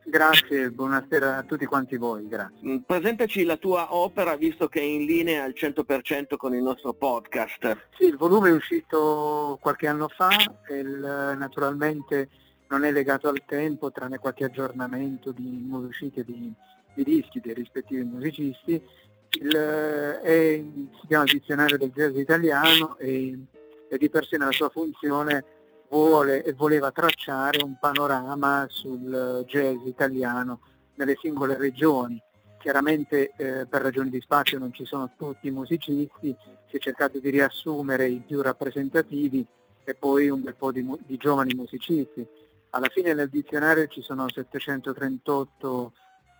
Grazie, buonasera a tutti quanti voi, grazie. Mm, Presentaci la tua opera visto che è in linea al 100% con il nostro podcast. Sì, il volume è uscito qualche anno fa, e naturalmente non è legato al tempo, tranne qualche aggiornamento di nuove uscite di, di dischi dei rispettivi musicisti. Il, è- si chiama Dizionario del Jazz Italiano e, e di per sé nella sua funzione vuole e voleva tracciare un panorama sul jazz italiano nelle singole regioni. Chiaramente eh, per ragioni di spazio non ci sono tutti i musicisti, si è cercato di riassumere i più rappresentativi e poi un bel po' di, di giovani musicisti. Alla fine nel dizionario ci sono 738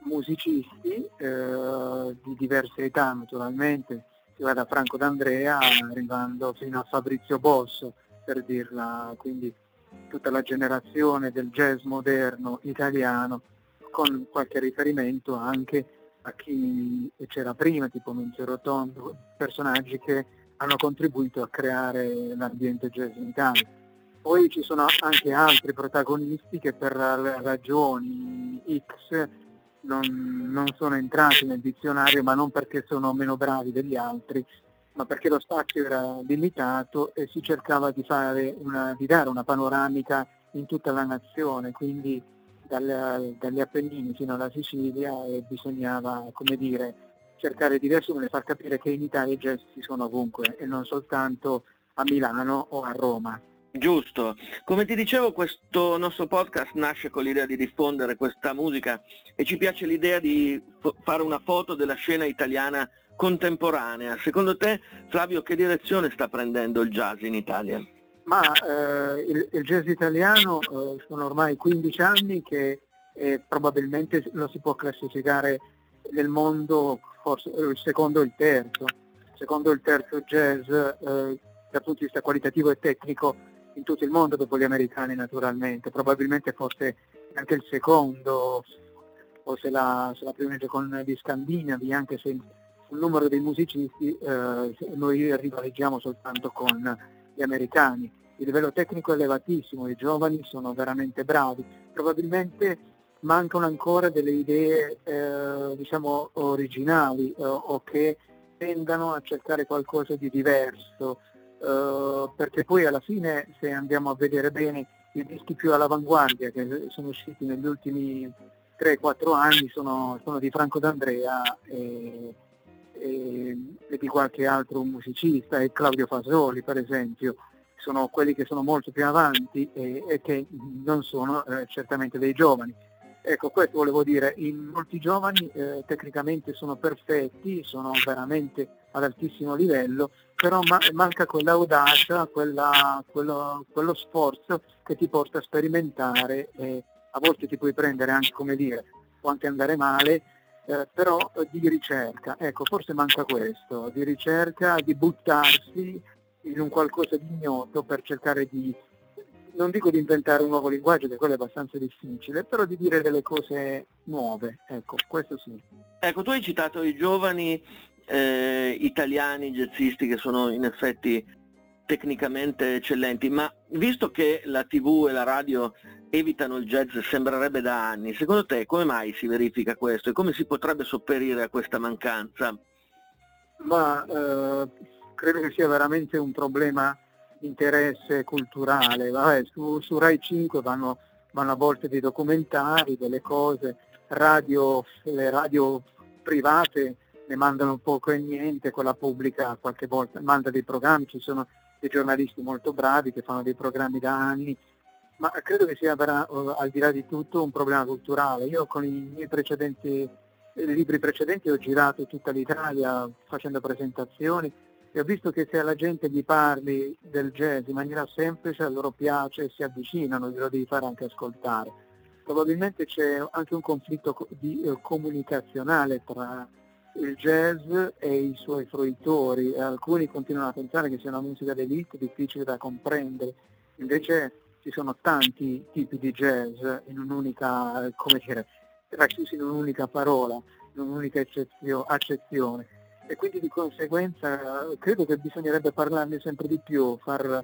musicisti eh, di diverse età naturalmente, si va da Franco D'Andrea arrivando fino a Fabrizio Bosso per dirla, quindi tutta la generazione del jazz moderno italiano con qualche riferimento anche a chi c'era prima, tipo Menzo Rotondo, personaggi che hanno contribuito a creare l'ambiente jazz in Italia. Poi ci sono anche altri protagonisti che per ragioni X non, non sono entrati nel dizionario, ma non perché sono meno bravi degli altri, ma perché lo spazio era limitato e si cercava di, una, di dare una panoramica in tutta la nazione, quindi dal- dagli Appennini fino alla Sicilia e bisognava, come dire, cercare di riassumere e far capire che in Italia i ci sono ovunque e non soltanto a Milano o a Roma. Giusto. Come ti dicevo, questo nostro podcast nasce con l'idea di diffondere questa musica e ci piace l'idea di fare una foto della scena italiana contemporanea. Secondo te, Flavio, che direzione sta prendendo il jazz in Italia? Ma eh, il, il jazz italiano eh, sono ormai 15 anni che eh, probabilmente lo si può classificare nel mondo forse eh, il secondo o il terzo, secondo il terzo jazz eh, dal punto di vista qualitativo e tecnico in tutto il mondo dopo gli americani naturalmente, probabilmente forse anche il secondo, o se la, se la primeggia con gli scandinavi, anche se sul numero dei musicisti eh, noi rivaleggiamo soltanto con gli americani. Il livello tecnico è elevatissimo, i giovani sono veramente bravi, probabilmente mancano ancora delle idee eh, diciamo originali eh, o che tendano a cercare qualcosa di diverso, eh, perché poi alla fine se andiamo a vedere bene i dischi più all'avanguardia che sono usciti negli ultimi 3-4 anni sono, sono di Franco D'Andrea e, e, e di qualche altro musicista, e Claudio Fasoli per esempio, sono quelli che sono molto più avanti e, e che non sono eh, certamente dei giovani. Ecco, questo volevo dire, in molti giovani eh, tecnicamente sono perfetti, sono veramente ad altissimo livello, però ma- manca quell'audacia, quella- quello, quello sforzo che ti porta a sperimentare e a volte ti puoi prendere anche, come dire, può anche andare male, eh, però eh, di ricerca. Ecco, forse manca questo, di ricerca, di buttarsi in un qualcosa di ignoto per cercare di, non dico di inventare un nuovo linguaggio, che quello è abbastanza difficile, però di dire delle cose nuove, ecco, questo sì. Ecco, tu hai citato i giovani eh, italiani jazzisti che sono in effetti tecnicamente eccellenti, ma visto che la tv e la radio evitano il jazz sembrerebbe da anni, secondo te come mai si verifica questo e come si potrebbe sopperire a questa mancanza? Ma eh, credo che sia veramente un problema interesse culturale. Vabbè, su, su Rai 5 vanno, vanno a volte dei documentari, delle cose, radio, le radio private ne mandano poco e niente, quella pubblica qualche volta manda dei programmi, ci sono dei giornalisti molto bravi che fanno dei programmi da anni, ma credo che sia vera- eh, al di là di tutto un problema culturale. Io con i miei precedenti i libri precedenti ho girato tutta l'Italia facendo presentazioni e ho visto che se alla gente gli parli del jazz in maniera semplice a loro piace e si avvicinano, glielo devi fare anche ascoltare. Probabilmente c'è anche un conflitto co- di, eh, comunicazionale tra il jazz e i suoi fruitori. Alcuni continuano a pensare che sia una musica d'elite difficile da comprendere, invece ci sono tanti tipi di jazz in un'unica, come dire, racchiusi in un'unica parola, in un'unica accezione. E quindi di conseguenza eh, credo che bisognerebbe parlarne sempre di più, far,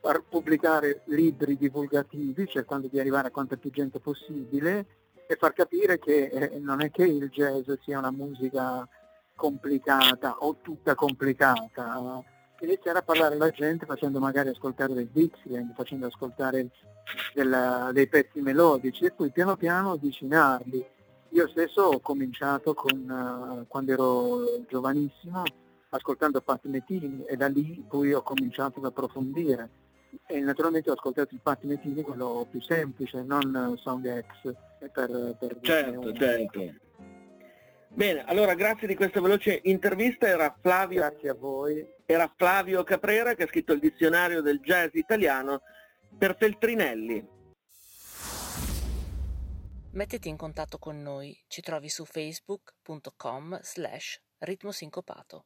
far pubblicare libri divulgativi cercando di arrivare a quanta più gente possibile e far capire che eh, non è che il jazz sia una musica complicata o tutta complicata, iniziare a parlare alla gente facendo magari ascoltare del Dixieland, facendo ascoltare della- dei pezzi melodici e poi piano piano avvicinarli. Io stesso ho cominciato con, eh, quando ero giovanissimo ascoltando Pat Metini e da lì poi ho cominciato ad approfondire e naturalmente ho ascoltato il Pat Metini quello più semplice, non Sound X per, per dirne Certo, certo. Bene, allora grazie di questa veloce intervista, era Flavio, Grazie a voi. era Flavio Caprera che ha scritto il dizionario del jazz italiano per Feltrinelli. Mettiti in contatto con noi, ci trovi su facebook.com slash ritmosincopato.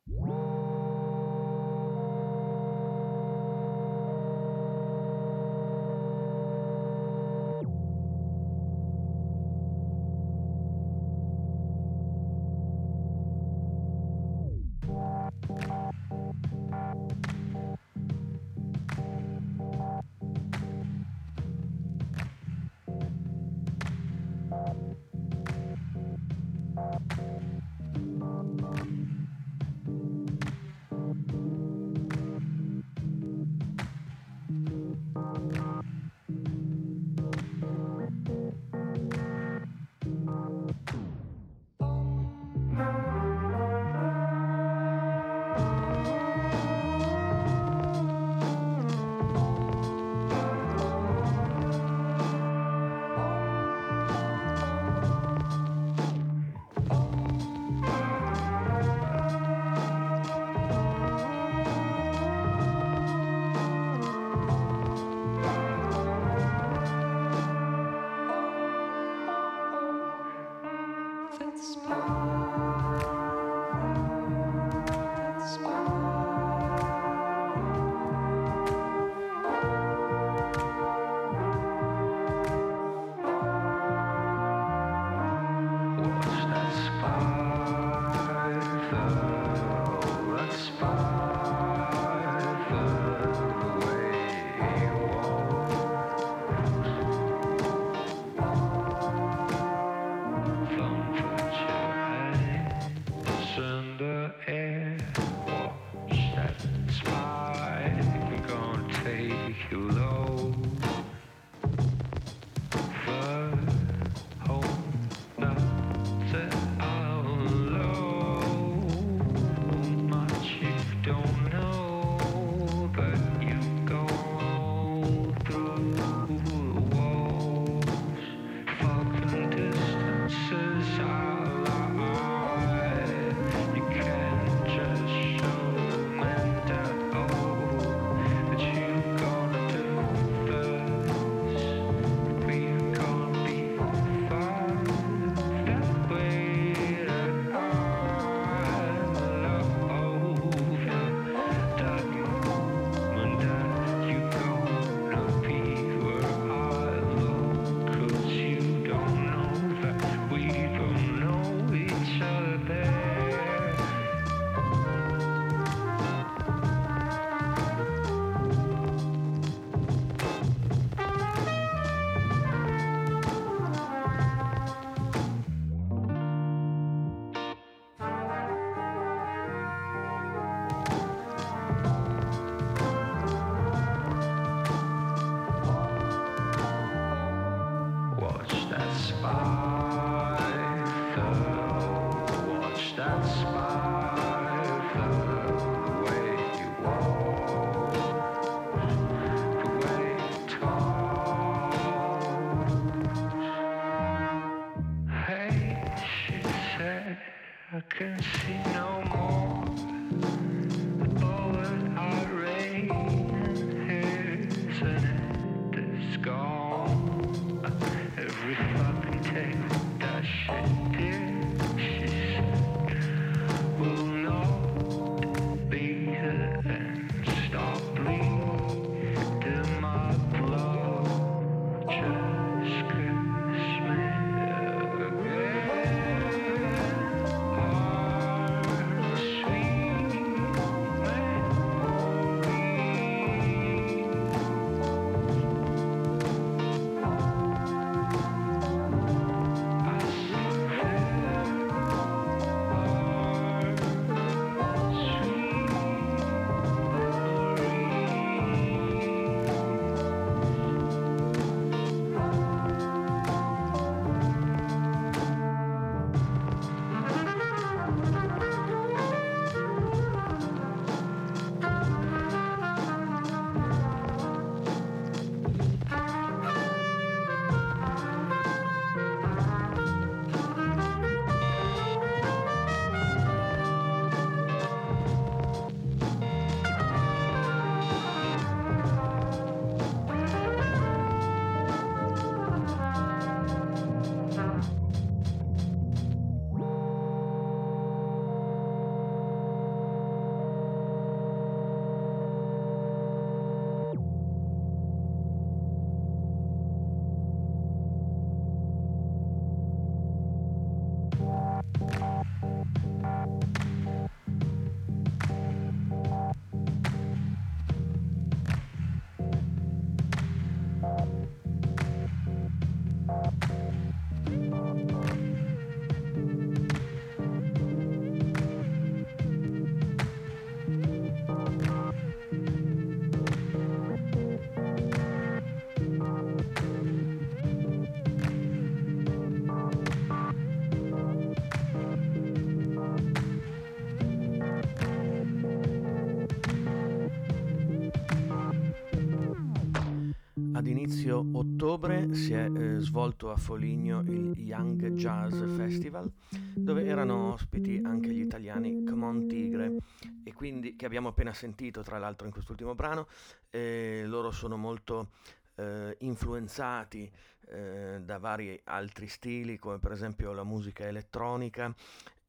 Inizio ottobre si è eh, svolto a Foligno il Young Jazz Festival, dove erano ospiti anche gli italiani Come Tigre, e quindi che abbiamo appena sentito tra l'altro in quest'ultimo brano. eh, loro sono molto eh, influenzati eh, da vari altri stili, come per esempio la musica elettronica.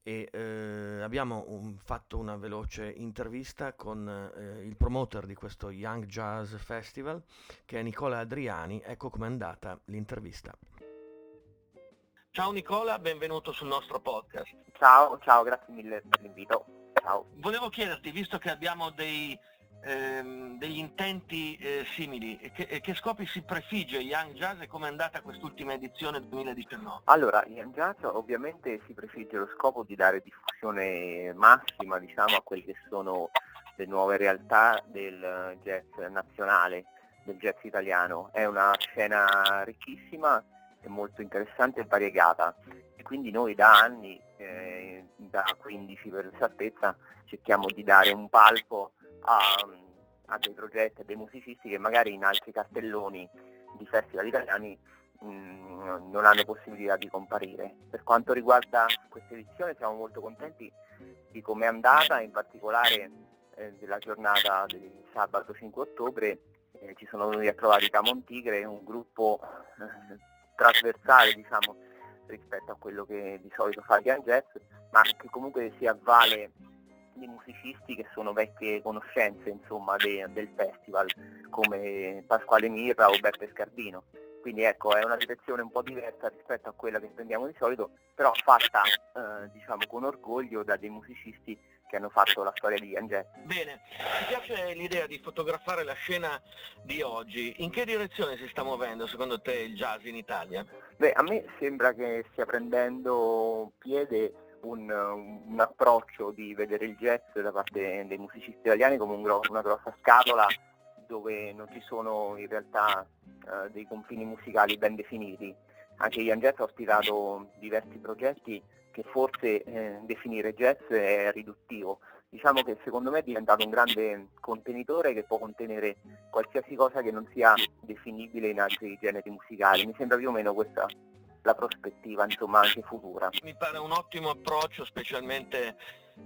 E eh, abbiamo un- fatto una veloce intervista con eh, il promoter di questo Young Jazz Festival, che è Nicola Adriani. Ecco com'è andata l'intervista. Ciao Nicola, benvenuto sul nostro podcast. Ciao, ciao, grazie mille per l'invito. Ciao. Volevo chiederti, visto che abbiamo dei, ehm, degli intenti eh, simili, che, che scopi si prefigge Young Jazz e come è andata quest'ultima edizione 2019? Allora, Young Jazz ovviamente si prefigge lo scopo di dare diffusione massima diciamo, a quelle che sono le nuove realtà del jazz nazionale, del jazz italiano. È una scena ricchissima e molto interessante e variegata e quindi noi da anni, eh, da 15 per esattezza, cerchiamo di dare un palco a, a dei progetti, a dei musicisti che magari in altri cartelloni di festival italiani mh, non hanno possibilità di comparire. Per quanto riguarda questa edizione siamo molto contenti di come è andata, in particolare eh, della giornata del sabato 5 ottobre eh, ci sono venuti a trovare i Camon Tigre, un gruppo eh, trasversale diciamo, rispetto a quello che di solito fa Young Jazz, ma che comunque si avvale di musicisti che sono vecchie conoscenze insomma, de- del festival, come Pasquale Mirra o Beppe Scardino. Quindi ecco, è una direzione un po' diversa rispetto a quella che prendiamo di solito, però fatta eh, diciamo con orgoglio da dei musicisti che hanno fatto la storia di Jazz. Bene, ti piace l'idea di fotografare la scena di oggi? In che direzione si sta muovendo secondo te il jazz in Italia? Beh, a me sembra che stia prendendo piede un, un approccio di vedere il jazz da parte dei musicisti italiani come un gro- una grossa scatola dove non ci sono in realtà eh, dei confini musicali ben definiti. Anche Young Jazz ha ospitato diversi progetti che forse eh, definire jazz è riduttivo. Diciamo che secondo me è diventato un grande contenitore che può contenere qualsiasi cosa che non sia definibile in altri generi musicali. Mi sembra più o meno questa la prospettiva insomma anche futura. Mi pare un ottimo approccio, specialmente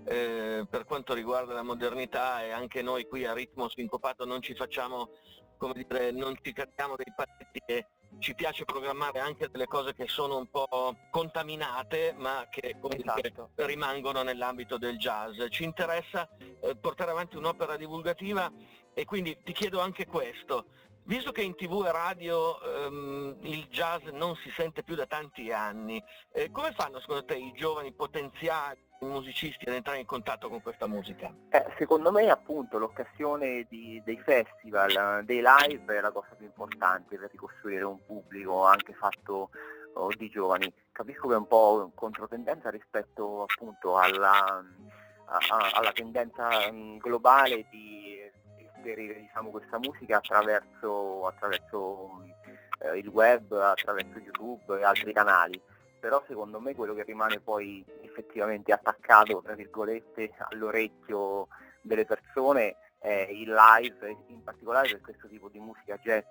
eh, per quanto riguarda la modernità e anche noi qui a ritmo sincopato non ci facciamo, come dire, non ci cariamo dei paletti e ci piace programmare anche delle cose che sono un po' contaminate ma che comunque Esatto. rimangono nell'ambito del jazz. Ci interessa eh, portare avanti un'opera divulgativa e quindi ti chiedo anche questo. Visto che in tv e radio ehm, il jazz non si sente più da tanti anni, eh, come fanno secondo te i giovani potenziali musicisti ad entrare in contatto con questa musica? Eh, secondo me appunto l'occasione di- dei festival, eh, dei live è la cosa più importante per ricostruire un pubblico anche fatto oh, di giovani. Capisco che è un po' controtendenza rispetto appunto alla, a- a- alla tendenza mm, globale di inserire diciamo, questa musica attraverso, attraverso eh, il web, attraverso YouTube e altri canali. Però secondo me quello che rimane poi effettivamente attaccato tra virgolette [LAUGHS] all'orecchio delle persone è il live, in particolare per questo tipo di musica jazz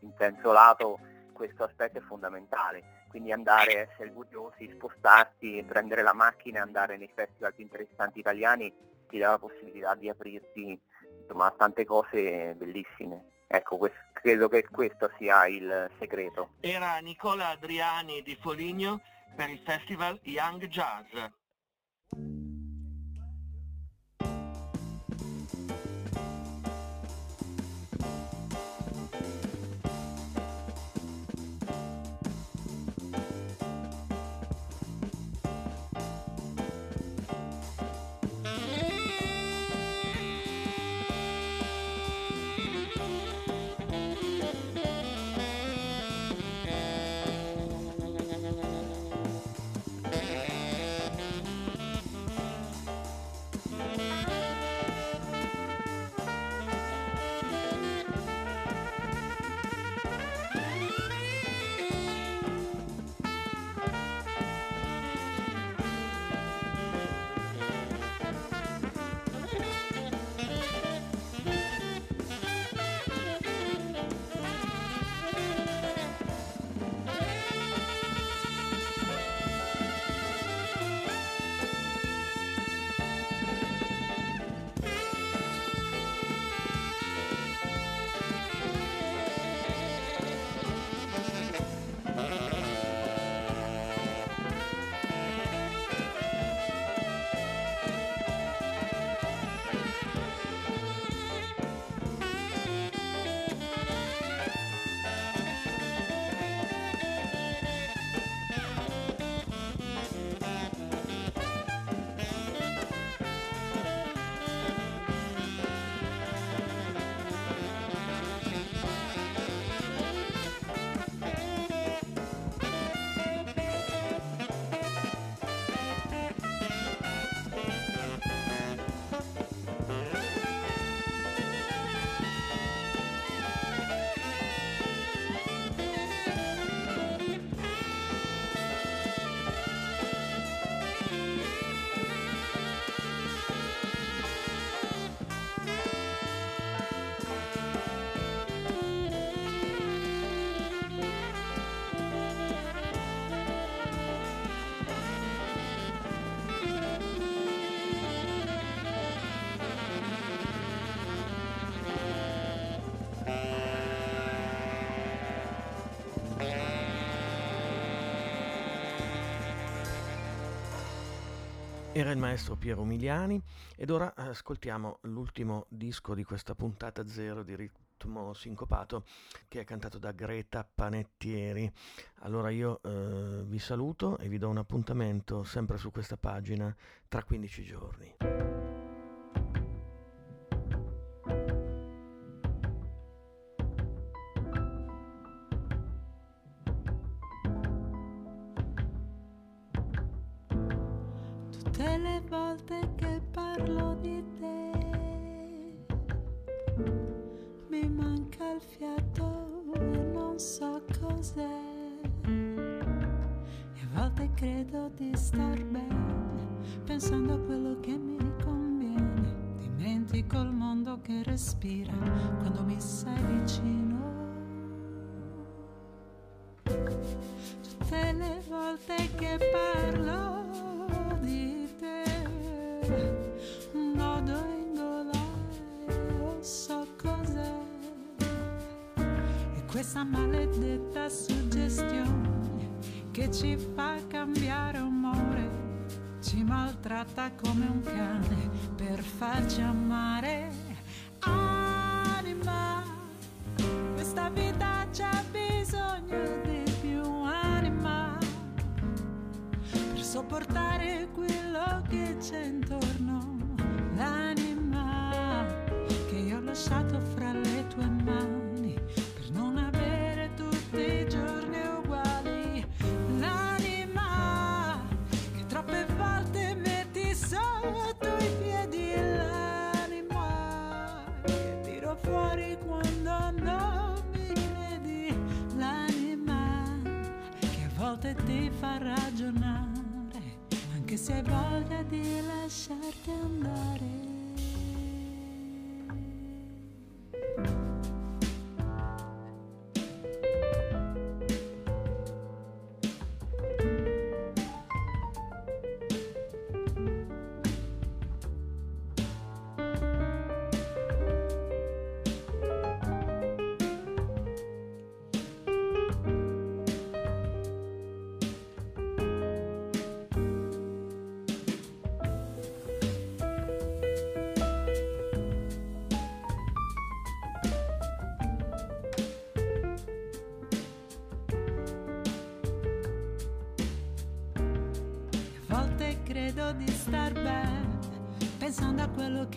in senso lato questo aspetto è fondamentale, quindi andare, essere curiosi, spostarsi, prendere la macchina e andare nei festival più interessanti italiani ti dà la possibilità di aprirti insomma, a tante cose bellissime. Ecco, quest- credo che questo sia il segreto. Era Nicola Adriani di Foligno per il festival Young Jazz. Era il maestro Piero Umiliani ed ora ascoltiamo l'ultimo disco di questa puntata zero di ritmo sincopato che è cantato da Greta Panettieri. Allora io eh, vi saluto e vi do un appuntamento sempre su questa pagina tra 15 giorni.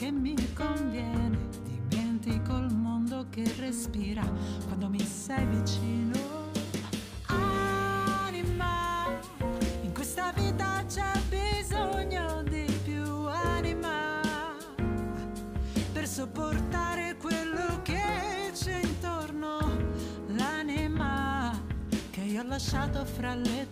che mi conviene, dimentico il mondo che respira quando mi sei vicino. Anima, in questa vita c'è bisogno di più anima per sopportare quello che c'è intorno. L'anima che io ho lasciato fra le tue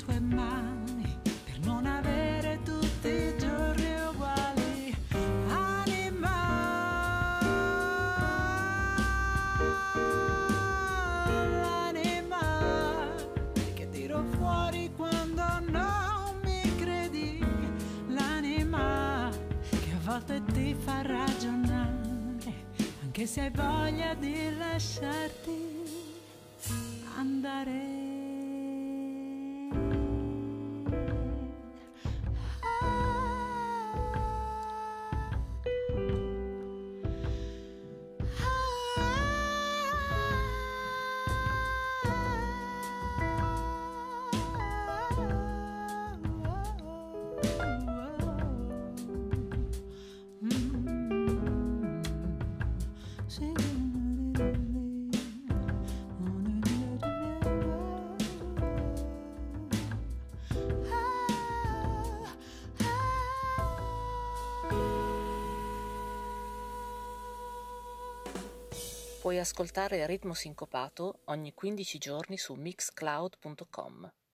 puoi ascoltare Ritmo Sincopato ogni 15 giorni su mixcloud.com.